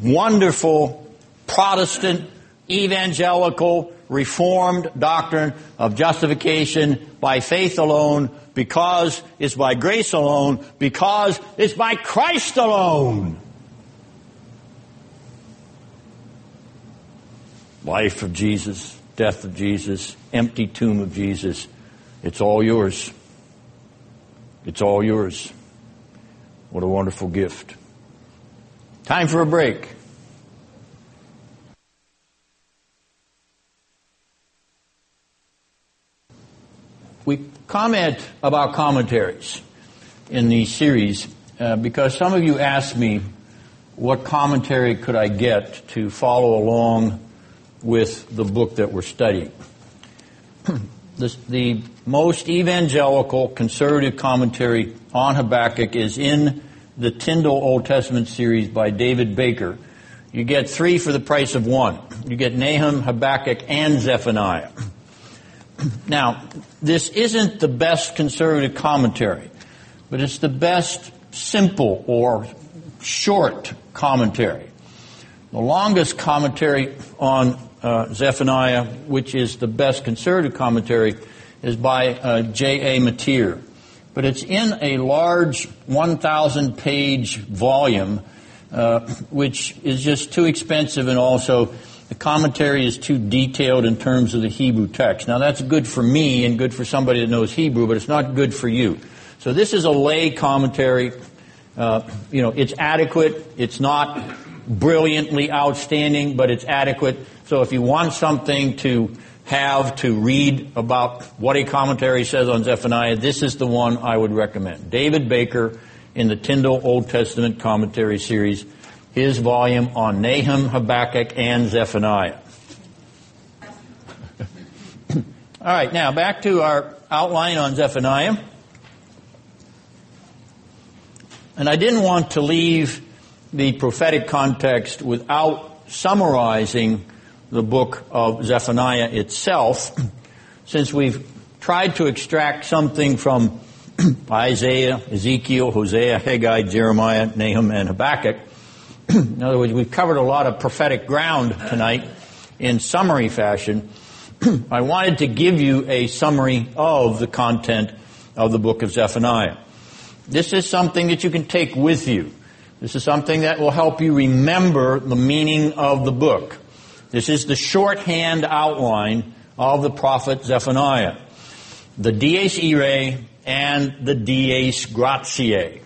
wonderful Protestant, evangelical, reformed doctrine of justification by faith alone, because it's by grace alone, because it's by Christ alone. Life of Jesus, death of Jesus, empty tomb of Jesus. It's all yours. It's all yours. What a wonderful gift. Time for a break. We comment about commentaries in these series uh, because some of you asked me what commentary could I get to follow along with the book that we're studying. the, the most evangelical conservative commentary on Habakkuk is in the Tyndale Old Testament series by David Baker. You get three for the price of one. You get Nahum, Habakkuk, and Zephaniah. Now, this isn't the best conservative commentary, but it's the best simple or short commentary. The longest commentary on uh, Zephaniah, which is the best conservative commentary, is by uh, J.A. Motyer. But it's in a large 1,000 page volume, uh, which is just too expensive and also the commentary is too detailed in terms of the Hebrew text. Now that's good for me and good for somebody that knows Hebrew, but it's not good for you. So this is a lay commentary. Uh, you know, it's adequate. It's not brilliantly outstanding, but it's adequate. So if you want something to have to read about what a commentary says on Zephaniah, this is the one I would recommend. David Baker in the Tyndale Old Testament Commentary Series his volume on Nahum, Habakkuk, and Zephaniah. All right, now back to our outline on Zephaniah. And I didn't want to leave the prophetic context without summarizing the book of Zephaniah itself, since we've tried to extract something from Isaiah, Ezekiel, Hosea, Haggai, Jeremiah, Nahum, and Habakkuk. In other words, we've covered a lot of prophetic ground tonight in summary fashion. I wanted to give you a summary of the content of the book of Zephaniah. This is something that you can take with you. This is something that will help you remember the meaning of the book. This is the shorthand outline of the prophet Zephaniah. The dies irae and the dies gratiae.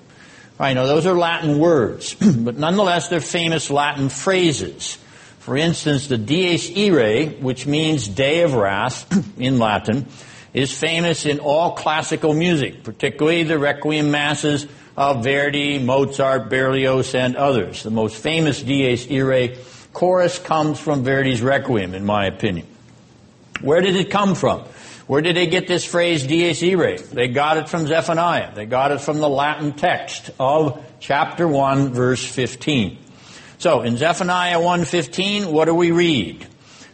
I know those are Latin words, but nonetheless they're famous Latin phrases. For instance, the Dies Irae, which means day of wrath in Latin, is famous in all classical music, particularly the Requiem Masses of Verdi, Mozart, Berlioz, and others. The most famous Dies Irae chorus comes from Verdi's Requiem, in my opinion. Where did it come from? Where did they get this phrase dies irae? They got it from Zephaniah. They got it from the Latin text of chapter 1 verse 15. So in Zephaniah 1:15, what do we read?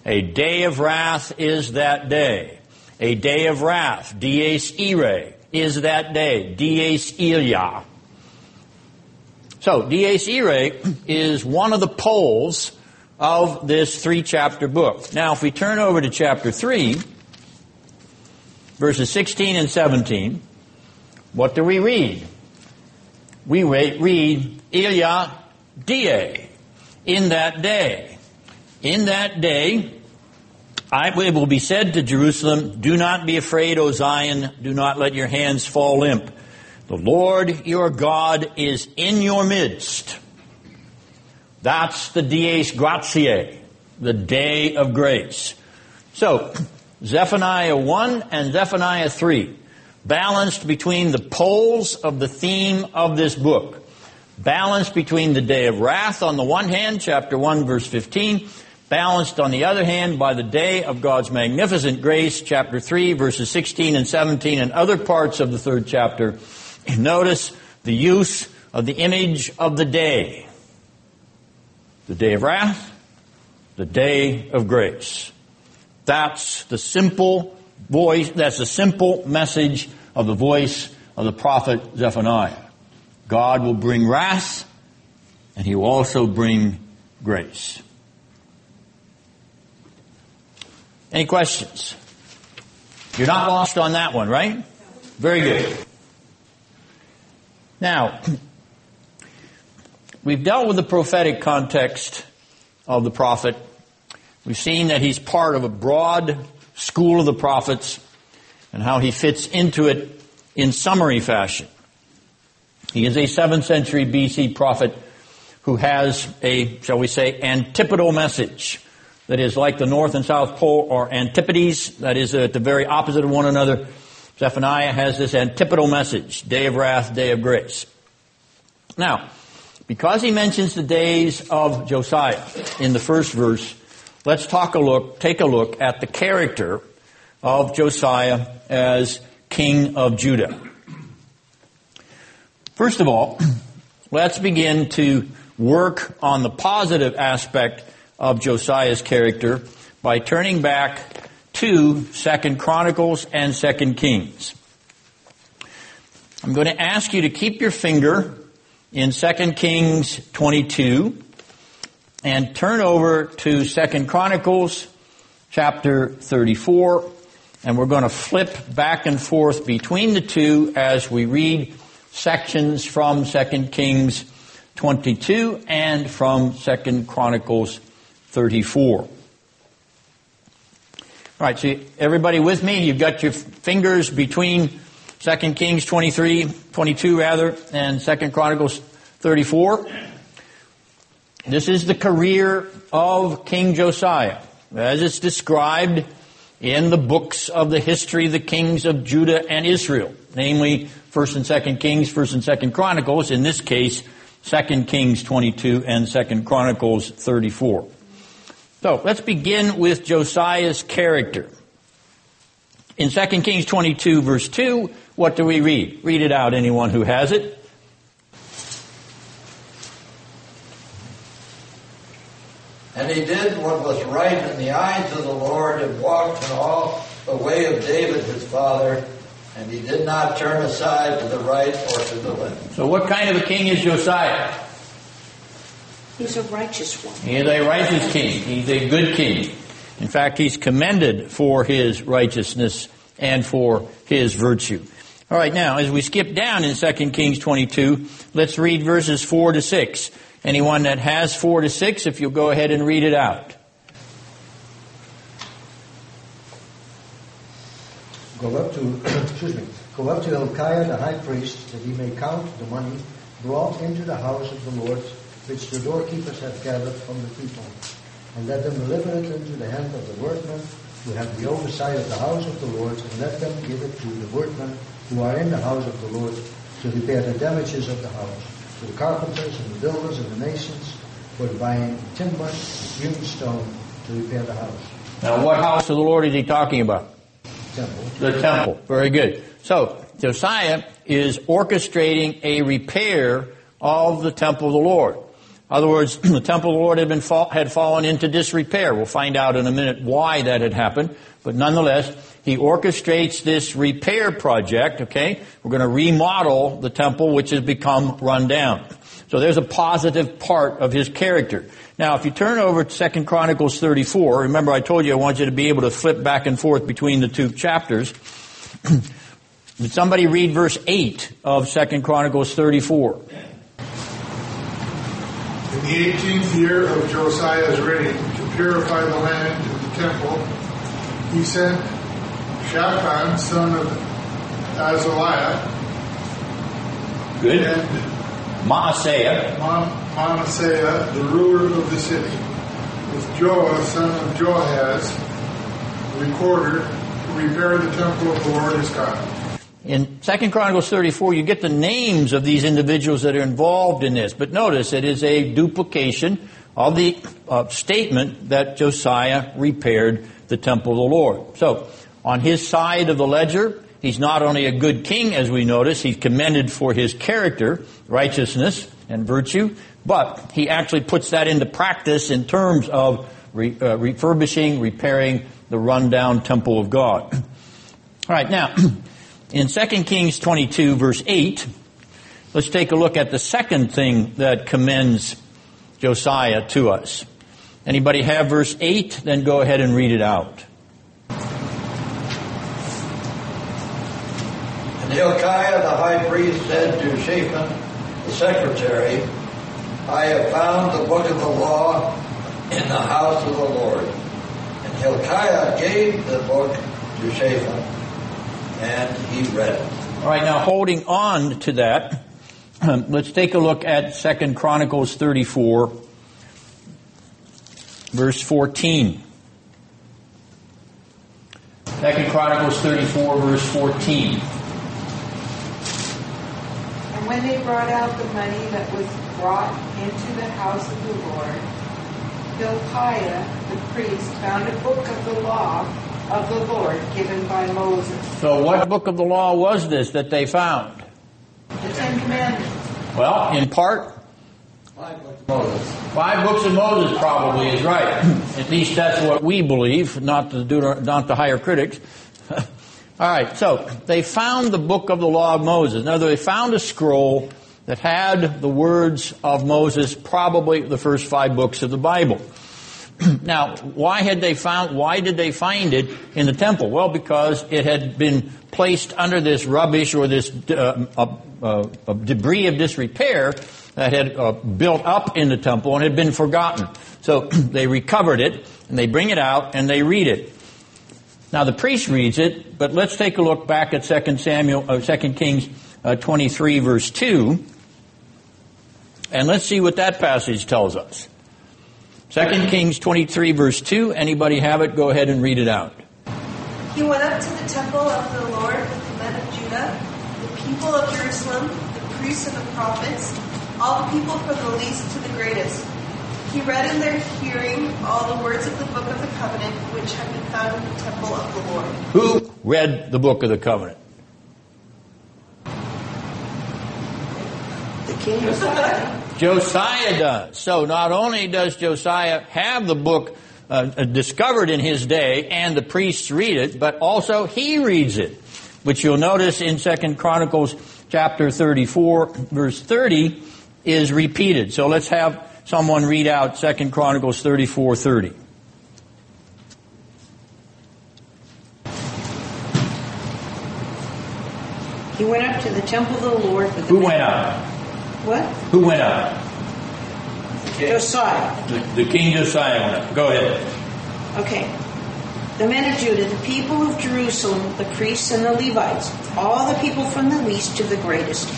A day of wrath is that day. A day of wrath, dies irae, is that day, dies illa. So dies irae is one of the poles of this three chapter book. Now if we turn over to chapter 3, verses 16 and 17, what do we read? We read Illa Die, in that day. In that day, I, it will be said to Jerusalem, Do not be afraid, O Zion, do not let your hands fall limp. The Lord your God is in your midst. That's the dies gratiae, the day of grace. So, Zephaniah 1 and Zephaniah 3, balanced between the poles of the theme of this book. Balanced between the day of wrath on the one hand, chapter 1 verse 15, balanced on the other hand by the day of God's magnificent grace, chapter 3 verses 16 and 17 and other parts of the third chapter. Notice the use of the image of the day. The day of wrath, the day of grace. That's the simple voice, that's the simple message of the voice of the prophet Zephaniah. God will bring wrath and he will also bring grace. Any questions? You're not lost on that one, right? Very good. Now, we've dealt with the prophetic context of the prophet We've seen that he's part of a broad school of the prophets and how he fits into it in summary fashion. He is a 7th century BC prophet who has a, shall we say, antipodal message that is like the North and South Pole or antipodes, that is uh, at the very opposite of one another. Zephaniah has this antipodal message, day of wrath, day of grace. Now, because he mentions the days of Josiah in the first verse, let's talk a look, take a look at the character of Josiah as king of Judah. First of all, let's begin to work on the positive aspect of Josiah's character by turning back to Second Chronicles and Second Kings. I'm going to ask you to keep your finger in Second Kings 22 and turn over to Second Chronicles chapter 34 and we're going to flip back and forth between the two as we read sections from Second Kings 22 and from Second Chronicles 34. All right, so everybody with me? You've got your fingers between Second Kings 23, 22 rather, and Second Chronicles 34. This is the career of King Josiah, as it's described in the books of the history of the kings of Judah and Israel, namely 1st and 2nd Kings, 1st and 2nd Chronicles, in this case, 2nd Kings 22 and 2nd Chronicles 34. So, let's begin with Josiah's character. In 2 Kings 22 verse 2, what do we read? Read it out, anyone who has it. And he did what was right in the eyes of the Lord and walked in all the way of David his father, and he did not turn aside to the right or to the left. So what kind of a king is Josiah? He's a righteous one. He is a righteous king. He's a good king. In fact, he's commended for his righteousness and for his virtue. All right, now, as we skip down in 2 Kings 22, let's read verses 4 to 6. Anyone that has four to six, if you'll go ahead and read it out. Go up to, excuse me, go up to Hilkiah the high priest, that he may count the money brought into the house of the Lord, which the doorkeepers have gathered from the people. And let them deliver it into the hand of the workmen who have the oversight of the house of the Lord, and let them give it to the workmen who are in the house of the Lord to repair the damages of the house, to the carpenters and the builders and the masons, for buying timber and hewn stone to repair the house. Now, what house of the Lord is he talking about? Temple. The temple. Very good. So, Josiah is orchestrating a repair of the temple of the Lord. In other words, the temple of the Lord had been fall, had fallen into disrepair. We'll find out in a minute why that had happened, but nonetheless, he orchestrates this repair project. Okay, we're going to remodel the temple, which has become run down. So there's a positive part of his character. Now, if you turn over to Second Chronicles 34, remember I told you I want you to be able to flip back and forth between the two chapters. Did somebody read verse 8 of Second Chronicles 34? In the 18th year of Josiah's reign, to purify the land and the temple, he sent Shaphan, son of Azaliah, Good. and Maaseiah. Ma- Manasseh, the ruler of the city, with Joah, son of Joahaz, recorder, to repair the temple of the Lord his God. In Second Chronicles 34, you get the names of these individuals that are involved in this. But notice it is a duplication of the uh, statement that Josiah repaired the temple of the Lord. So, on his side of the ledger, he's not only a good king, as we notice, he's commended for his character, righteousness, and virtue, but he actually puts that into practice in terms of re, uh, refurbishing, repairing the rundown temple of God. All right, now, in 2 Kings 22, verse 8, let's take a look at the second thing that commends Josiah to us. Anybody have verse 8? Then go ahead and read it out. Hilkiah the high priest said to Shaphan the secretary, I have found the book of the law in the house of the Lord. And Hilkiah gave the book to Shaphan, and he read it. All right, now holding on to that, um, let's take a look at Second Chronicles 34, verse 14. Second Chronicles 34, verse 14. And when they brought out the money that was brought into the house of the Lord, Hilkiah the priest found a book of the law of the Lord given by Moses, So, what book of the law was this that they found? the Ten Commandments. Well, in part, Five books of Moses. five books of Moses probably is right. At least that's what we believe, not the Deuter- not the higher critics. All right, so they found the book of the law of Moses. Now they found a scroll that had the words of Moses, probably the first five books of the Bible. now, why had they found? Why did they find it in the temple? Well, because it had been placed under this rubbish or this uh, uh, uh, debris of disrepair that had uh, built up in the temple and had been forgotten. So they recovered it and they bring it out and they read it. Now the priest reads it, but let's take a look back at 2 Samuel, uh, 2 Kings uh, 23 verse 2, and let's see what that passage tells us. 2 Kings 23 verse 2, anybody have it? Go ahead and read it out. He went up to the temple of the Lord with the men of Judah, the people of Jerusalem, the priests and the prophets, all the people from the least to the greatest. He read in their hearing all the words of the book of the covenant which had been found in the temple of the Lord. Who read the book of the covenant? The king Josiah. Josiah does. So not only does Josiah have the book uh, discovered in his day and the priests read it, but also he reads it, which you'll notice in Second Chronicles chapter 34 verse 30 is repeated. So let's have someone read out Second Chronicles 34 30. He went up to the temple of the Lord with the Who went up? What? Who went up? Josiah. The, the King Josiah went up. Go ahead. Okay. The men of Judah, the people of Jerusalem, the priests and the Levites, all the people from the least to the greatest.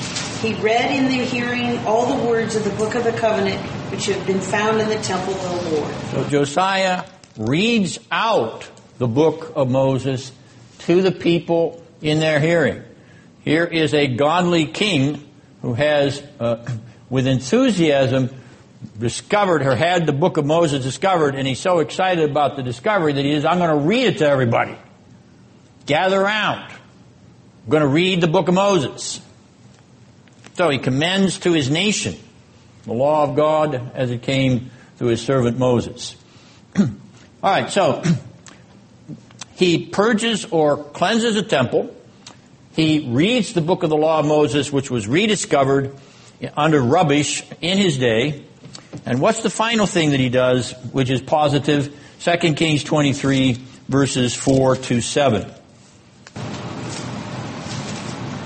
He read in their hearing all the words of the book of the covenant which have been found in the temple of the Lord. So Josiah reads out the book of Moses to the people in their hearing. Here is a godly king who has, uh, with enthusiasm, discovered or had the book of Moses discovered, and he's so excited about the discovery that he says, I'm going to read it to everybody. Gather around. I'm going to read the book of Moses. So he commends to his nation the law of God as it came through his servant Moses. All right, so he purges or cleanses the temple. He reads the book of the law of Moses, which was rediscovered under rubbish in his day. And what's the final thing that he does, which is positive? 2 Kings 23, verses 4 to 7.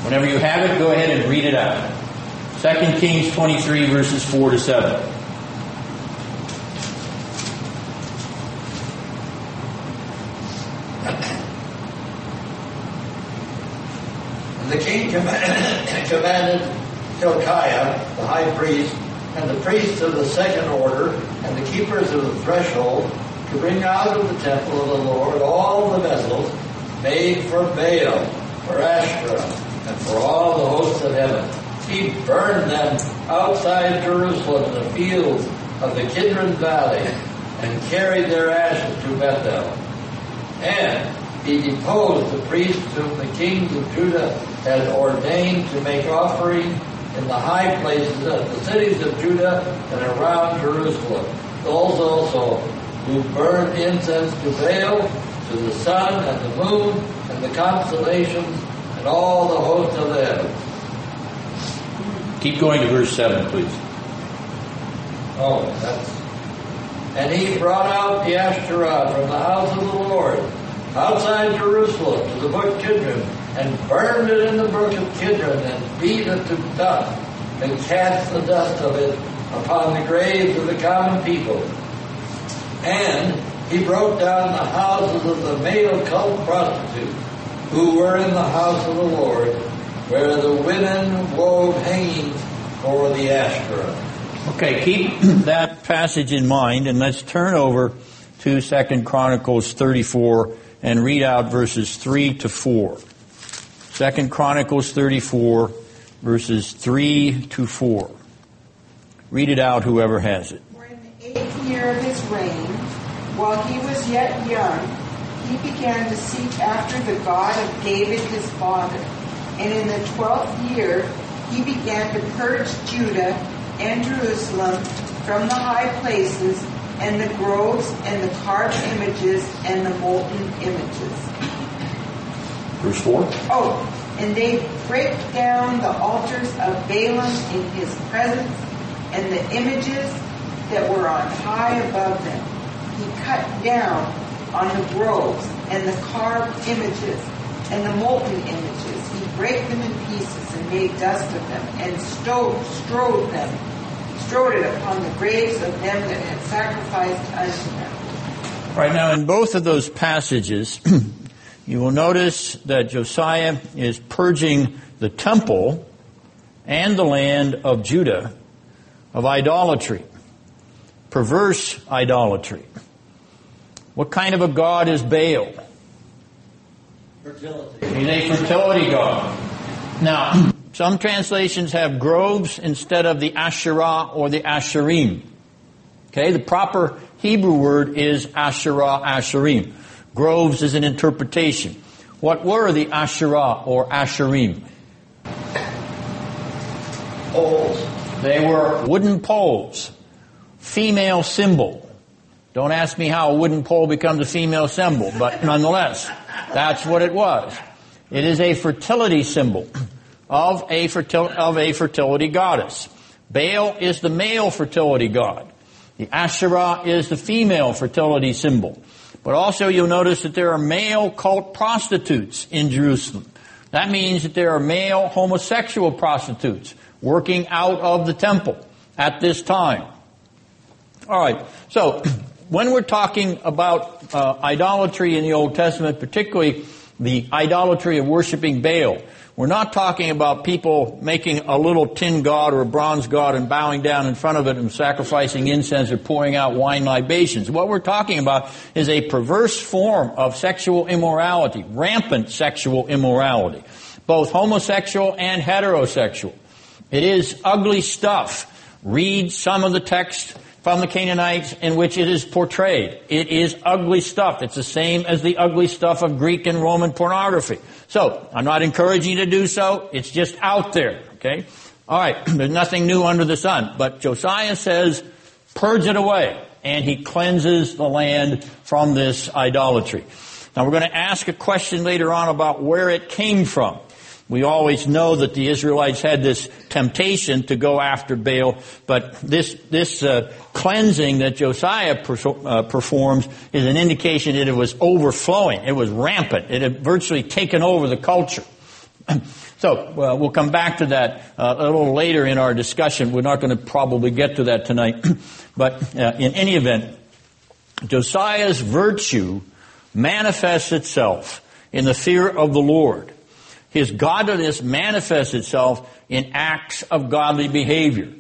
Whenever you have it, go ahead and read it out. 2 Kings 23, verses 4 to 7. And the king commanded Hilkiah, the high priest, and the priests of the second order, and the keepers of the threshold, to bring out of the temple of the Lord all the vessels made for Baal, for Ashtoreth, and for all the hosts of heaven. He burned them outside Jerusalem in the fields of the Kidron Valley, and carried their ashes to Bethel. And he deposed the priests whom the kings of Judah had ordained to make offering in the high places of the cities of Judah and around Jerusalem. Those also who burned incense to Baal, to the sun and the moon and the constellations and all the hosts of the heavens. Keep going to verse 7, please. Oh, that's. And he brought out the Ashtoreth from the house of the Lord, outside Jerusalem, to the brook Kidron, and burned it in the brook of Kidron, and beat it to dust, and cast the dust of it upon the graves of the common people. And he broke down the houses of the male cult prostitutes, who were in the house of the Lord, where the women wove hangings for the Ashtoreth. Okay, keep that passage in mind and let's turn over to Second Chronicles 34 and read out verses 3 to 4. Second Chronicles 34 verses 3 to 4. Read it out whoever has it. For in the eighth year of his reign, while he was yet young, he began to seek after the God of David his father. And in the twelfth year, he began to purge Judah and Jerusalem from the high places and the groves and the carved images and the molten images. Verse 4. Oh, and they break down the altars of Baalim in his presence and the images that were on high above them. He cut down on the groves and the carved images and the molten images. He brake them in pieces and made dust of them and stowed, strode them, strode it upon the graves of them that had sacrificed unto them. Right now, in both of those passages, you will notice that Josiah is purging the temple and the land of Judah of idolatry, perverse idolatry. What kind of a god is Baal? Fertility. He's a fertility god. Now, some translations have groves instead of the Asherah or the Asherim. Okay, the proper Hebrew word is Asherah, Asherim. Groves is an interpretation. What were the Asherah or Asherim? Poles. They were wooden poles, female symbol. Don't ask me how a wooden pole becomes a female symbol, but nonetheless, that's what it was. It is a fertility symbol of a, fertil- of a fertility goddess. Baal is the male fertility god. The Asherah is the female fertility symbol. But also you'll notice that there are male cult prostitutes in Jerusalem. That means that there are male homosexual prostitutes working out of the temple at this time. Alright, so when we're talking about uh, idolatry in the Old Testament, particularly the idolatry of worshiping Baal, we're not talking about people making a little tin god or a bronze god and bowing down in front of it and sacrificing incense or pouring out wine libations. What we're talking about is a perverse form of sexual immorality, rampant sexual immorality, both homosexual and heterosexual. It is ugly stuff. Read some of the text from the Canaanites in which it is portrayed. It is ugly stuff. It's the same as the ugly stuff of Greek and Roman pornography. So, I'm not encouraging you to do so. It's just out there, okay? Alright, there's nothing new under the sun. But Josiah says, purge it away. And he cleanses the land from this idolatry. Now we're going to ask a question later on about where it came from. We always know that the Israelites had this temptation to go after Baal, but this this uh, cleansing that Josiah per, uh, performs is an indication that it was overflowing. It was rampant. It had virtually taken over the culture. so uh, we'll come back to that uh, a little later in our discussion. We're not going to probably get to that tonight, but uh, in any event, Josiah's virtue manifests itself in the fear of the Lord. His godliness manifests itself in acts of godly behavior.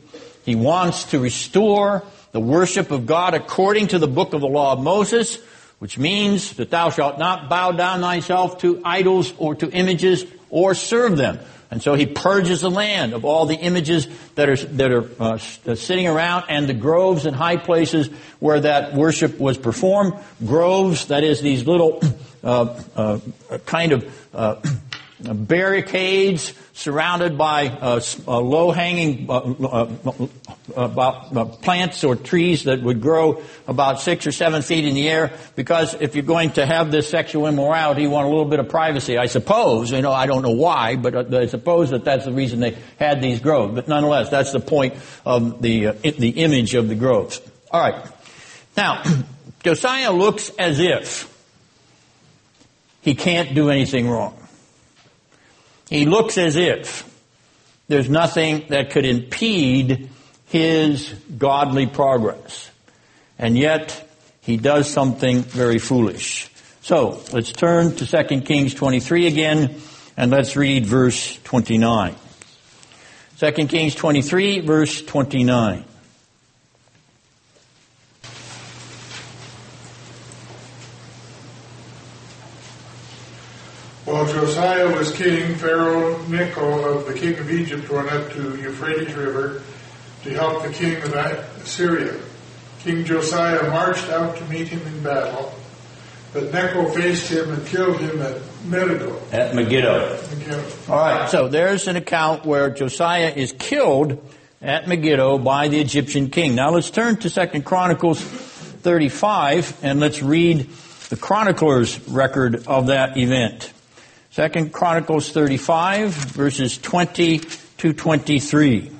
He wants to restore the worship of God according to the book of the law of Moses, which means that thou shalt not bow down thyself to idols or to images or serve them. And so he purges the land of all the images that are, that are uh, uh sitting around and the groves and high places where that worship was performed. Groves, that is these little uh, uh, kind of uh, barricades surrounded by uh, uh, low-hanging uh, uh, uh, plants or trees that would grow about six or seven feet in the air. Because if you're going to have this sexual immorality, you want a little bit of privacy. I suppose, you know, I don't know why, but I suppose that that's the reason they had these groves. But nonetheless, that's the point of the the image of the groves. All right. Now, Josiah looks as if he can't do anything wrong. He looks as if there's nothing that could impede his godly progress. And yet, he does something very foolish. So, let's turn to 2 Kings 23 again, and let's read verse 29. 2 Kings 23, verse 29. While Josiah was king, Pharaoh Necho of the king of Egypt went up to Euphrates River to help the king of Assyria. King Josiah marched out to meet him in battle, but Necho faced him and killed him at Megiddo. At Megiddo. Megiddo. All right, so there's an account where Josiah is killed at Megiddo by the Egyptian king. Now let's turn to Second Chronicles 35 and let's read the chronicler's record of that event. Second Chronicles 35, verses 20 to 23.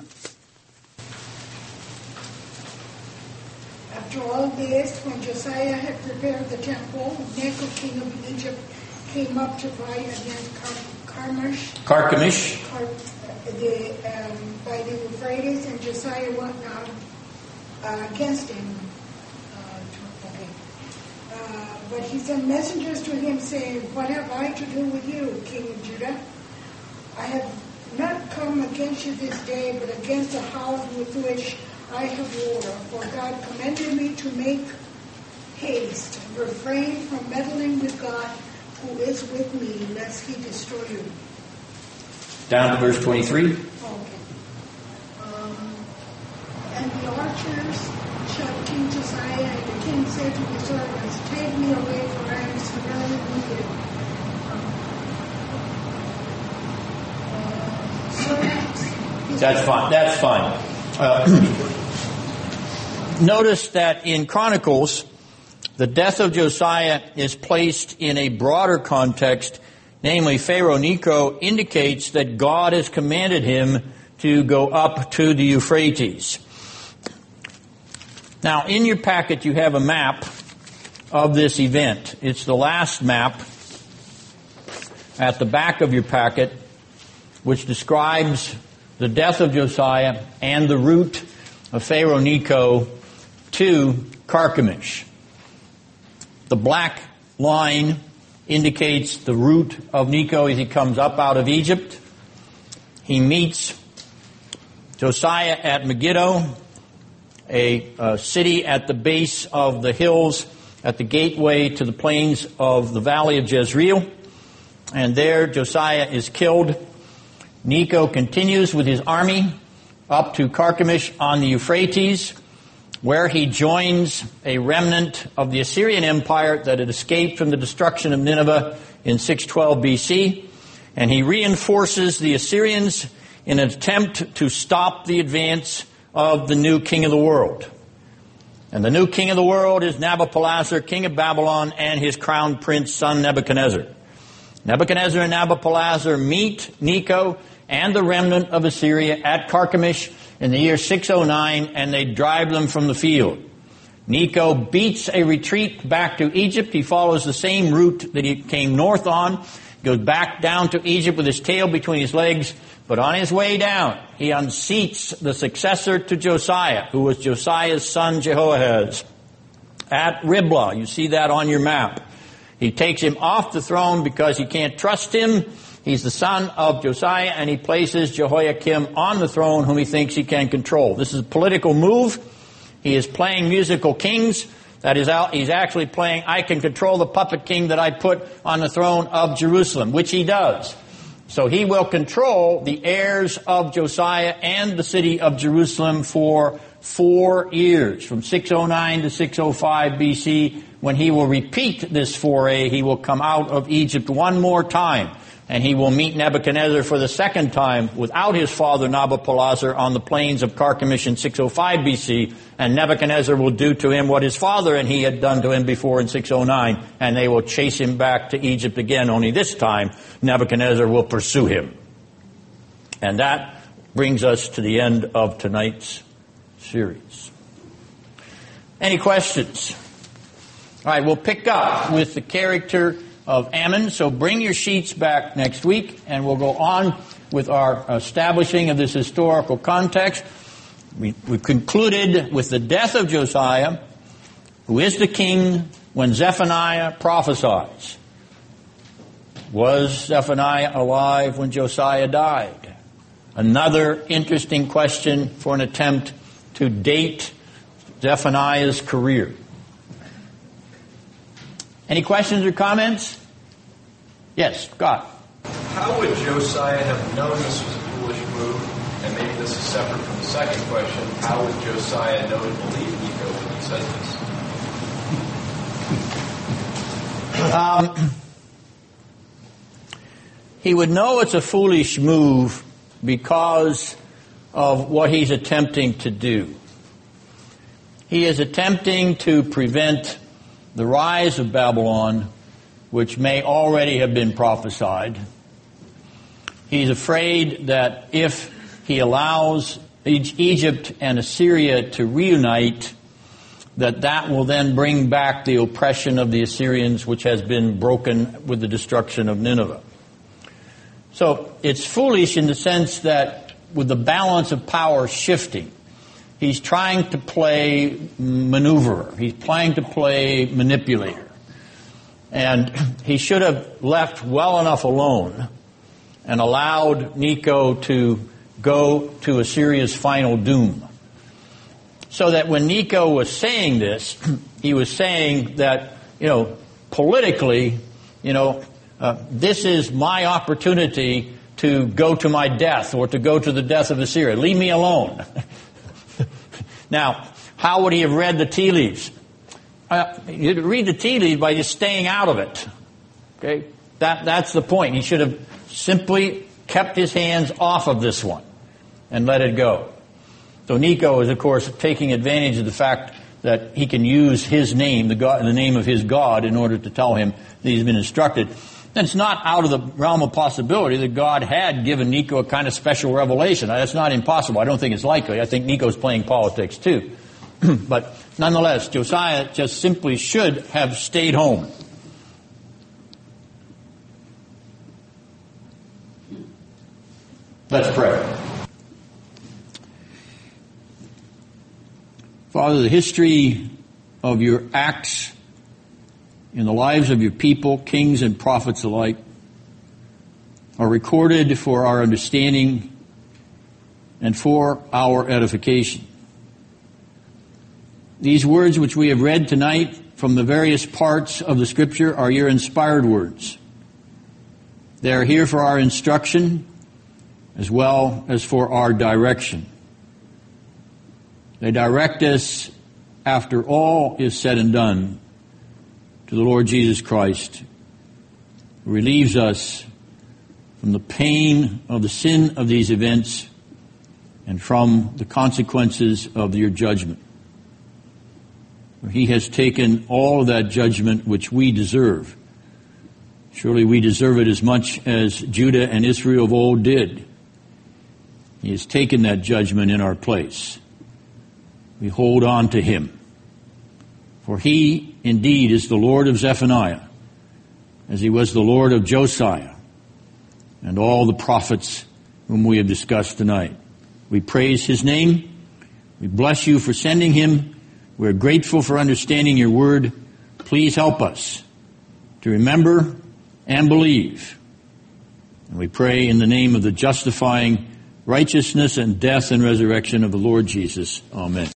After all this, when Josiah had prepared the temple, Necho, king of Egypt, came up to fight against Car- Carmish. Carchemish. Car- the, um, by the Euphrates, and Josiah went out uh, against him but he sent messengers to him saying, What have I to do with you, king of Judah? I have not come against you this day, but against the house with which I have war. For God commanded me to make haste, refrain from meddling with God who is with me, lest he destroy you. Down to verse 23. Okay. Um, and the archers shot King Josiah, and the king said to the servants, Me for I severely wounded. Uh, That's fine. That's fine. Uh, notice that in Chronicles, the death of Josiah is placed in a broader context, namely Pharaoh Necho indicates that God has commanded him to go up to the Euphrates. Now, in your packet, you have a map of this event. It's the last map at the back of your packet, which describes the death of Josiah and the route of Pharaoh Necho to Carchemish. The black line indicates the route of Necho as he comes up out of Egypt he meets Josiah at Megiddo, a, a city at the base of the hills at the gateway to the plains of the valley of Jezreel. And there Josiah is killed. Necho continues with his army up to Carchemish on the Euphrates, where he joins a remnant of the Assyrian Empire that had escaped from the destruction of Nineveh in 612 BC. And he reinforces the Assyrians in an attempt to stop the advance of the new king of the world. And the new king of the world is Nabopolassar, king of Babylon, and his crown prince son Nebuchadnezzar. Nebuchadnezzar and Nabopolassar meet Necho and the remnant of Assyria at Carchemish in the year 609, and they drive them from the field. Necho beats a retreat back to Egypt. He follows the same route that he came north on, goes back down to Egypt with his tail between his legs, but on his way down, he unseats the successor to Josiah, who was Josiah's son Jehoahaz, at Riblah. You see that on your map. He takes him off the throne because he can't trust him. He's the son of Josiah, and he places Jehoiakim on the throne, whom he thinks he can control. This is a political move. He is playing musical kings. That is, out, he's actually playing, I can control the puppet king that I put on the throne of Jerusalem, which he does. So he will control the heirs of Josiah and the city of Jerusalem for four years, from 609 to 605 BC. When he will repeat this foray, he will come out of Egypt one more time and he will meet Nebuchadnezzar for the second time without his father Nabopolassar on the plains of Carchemish in 605 BC, and Nebuchadnezzar will do to him what his father and he had done to him before in 609, and they will chase him back to Egypt again, only this time Nebuchadnezzar will pursue him. And that brings us to the end of tonight's series. Any questions? All right, we'll pick up with the character of Amon. So bring your sheets back next week, and we'll go on with our establishing of this historical context. We, we concluded with the death of Josiah, who is the king when Zephaniah prophesies. Was Zephaniah alive when Josiah died? Another interesting question for an attempt to date Zephaniah's career. Any questions or comments? Yes, God. How would Josiah have known this was a foolish move? And maybe this is separate from the second question. How would Josiah know to believe Necho when he says this? Um, he would know it's a foolish move because of what he's attempting to do. He is attempting to prevent the rise of Babylon, which may already have been prophesied. He's afraid that if he allows Egypt and Assyria to reunite, that that will then bring back the oppression of the Assyrians, which has been broken with the destruction of Nineveh. So it's foolish in the sense that with the balance of power shifting, He's trying to play maneuverer. He's trying to play manipulator. And he should have left well enough alone and allowed Necho to go to Assyria's final doom. So that when Necho was saying this, he was saying that, you know, politically, you know, uh, this is my opportunity to go to my death or to go to the death of Assyria. Leave me alone. Now, how would he have read the tea leaves? Uh, you'd read the tea leaves by just staying out of it. Okay? That, that's the point. He should have simply kept his hands off of this one and let it go. So Necho is, of course, taking advantage of the fact that he can use his name, the, God, the name of his God, in order to tell him that he's been instructed. And it's not out of the realm of possibility that God had given Necho a kind of special revelation. That's not impossible. I don't think it's likely. I think Necho's playing politics too. but nonetheless, Josiah just simply should have stayed home. Let's pray. Father, the history of your acts in the lives of your people, kings and prophets alike, are recorded for our understanding and for our edification. These words which we have read tonight from the various parts of the scripture are your inspired words. They are here for our instruction as well as for our direction. They direct us after all is said and done to the Lord Jesus Christ, relieves us from the pain of the sin of these events and from the consequences of your judgment. He has taken all that judgment which we deserve. Surely we deserve it as much as Judah and Israel of old did. He has taken that judgment in our place. We hold on to him. For he indeed is the Lord of Zephaniah, as he was the Lord of Josiah and all the prophets whom we have discussed tonight. We praise his name. We bless you for sending him we're grateful for understanding your word. Please help us to remember and believe. And we pray in the name of the justifying righteousness and death and resurrection of the Lord Jesus. Amen.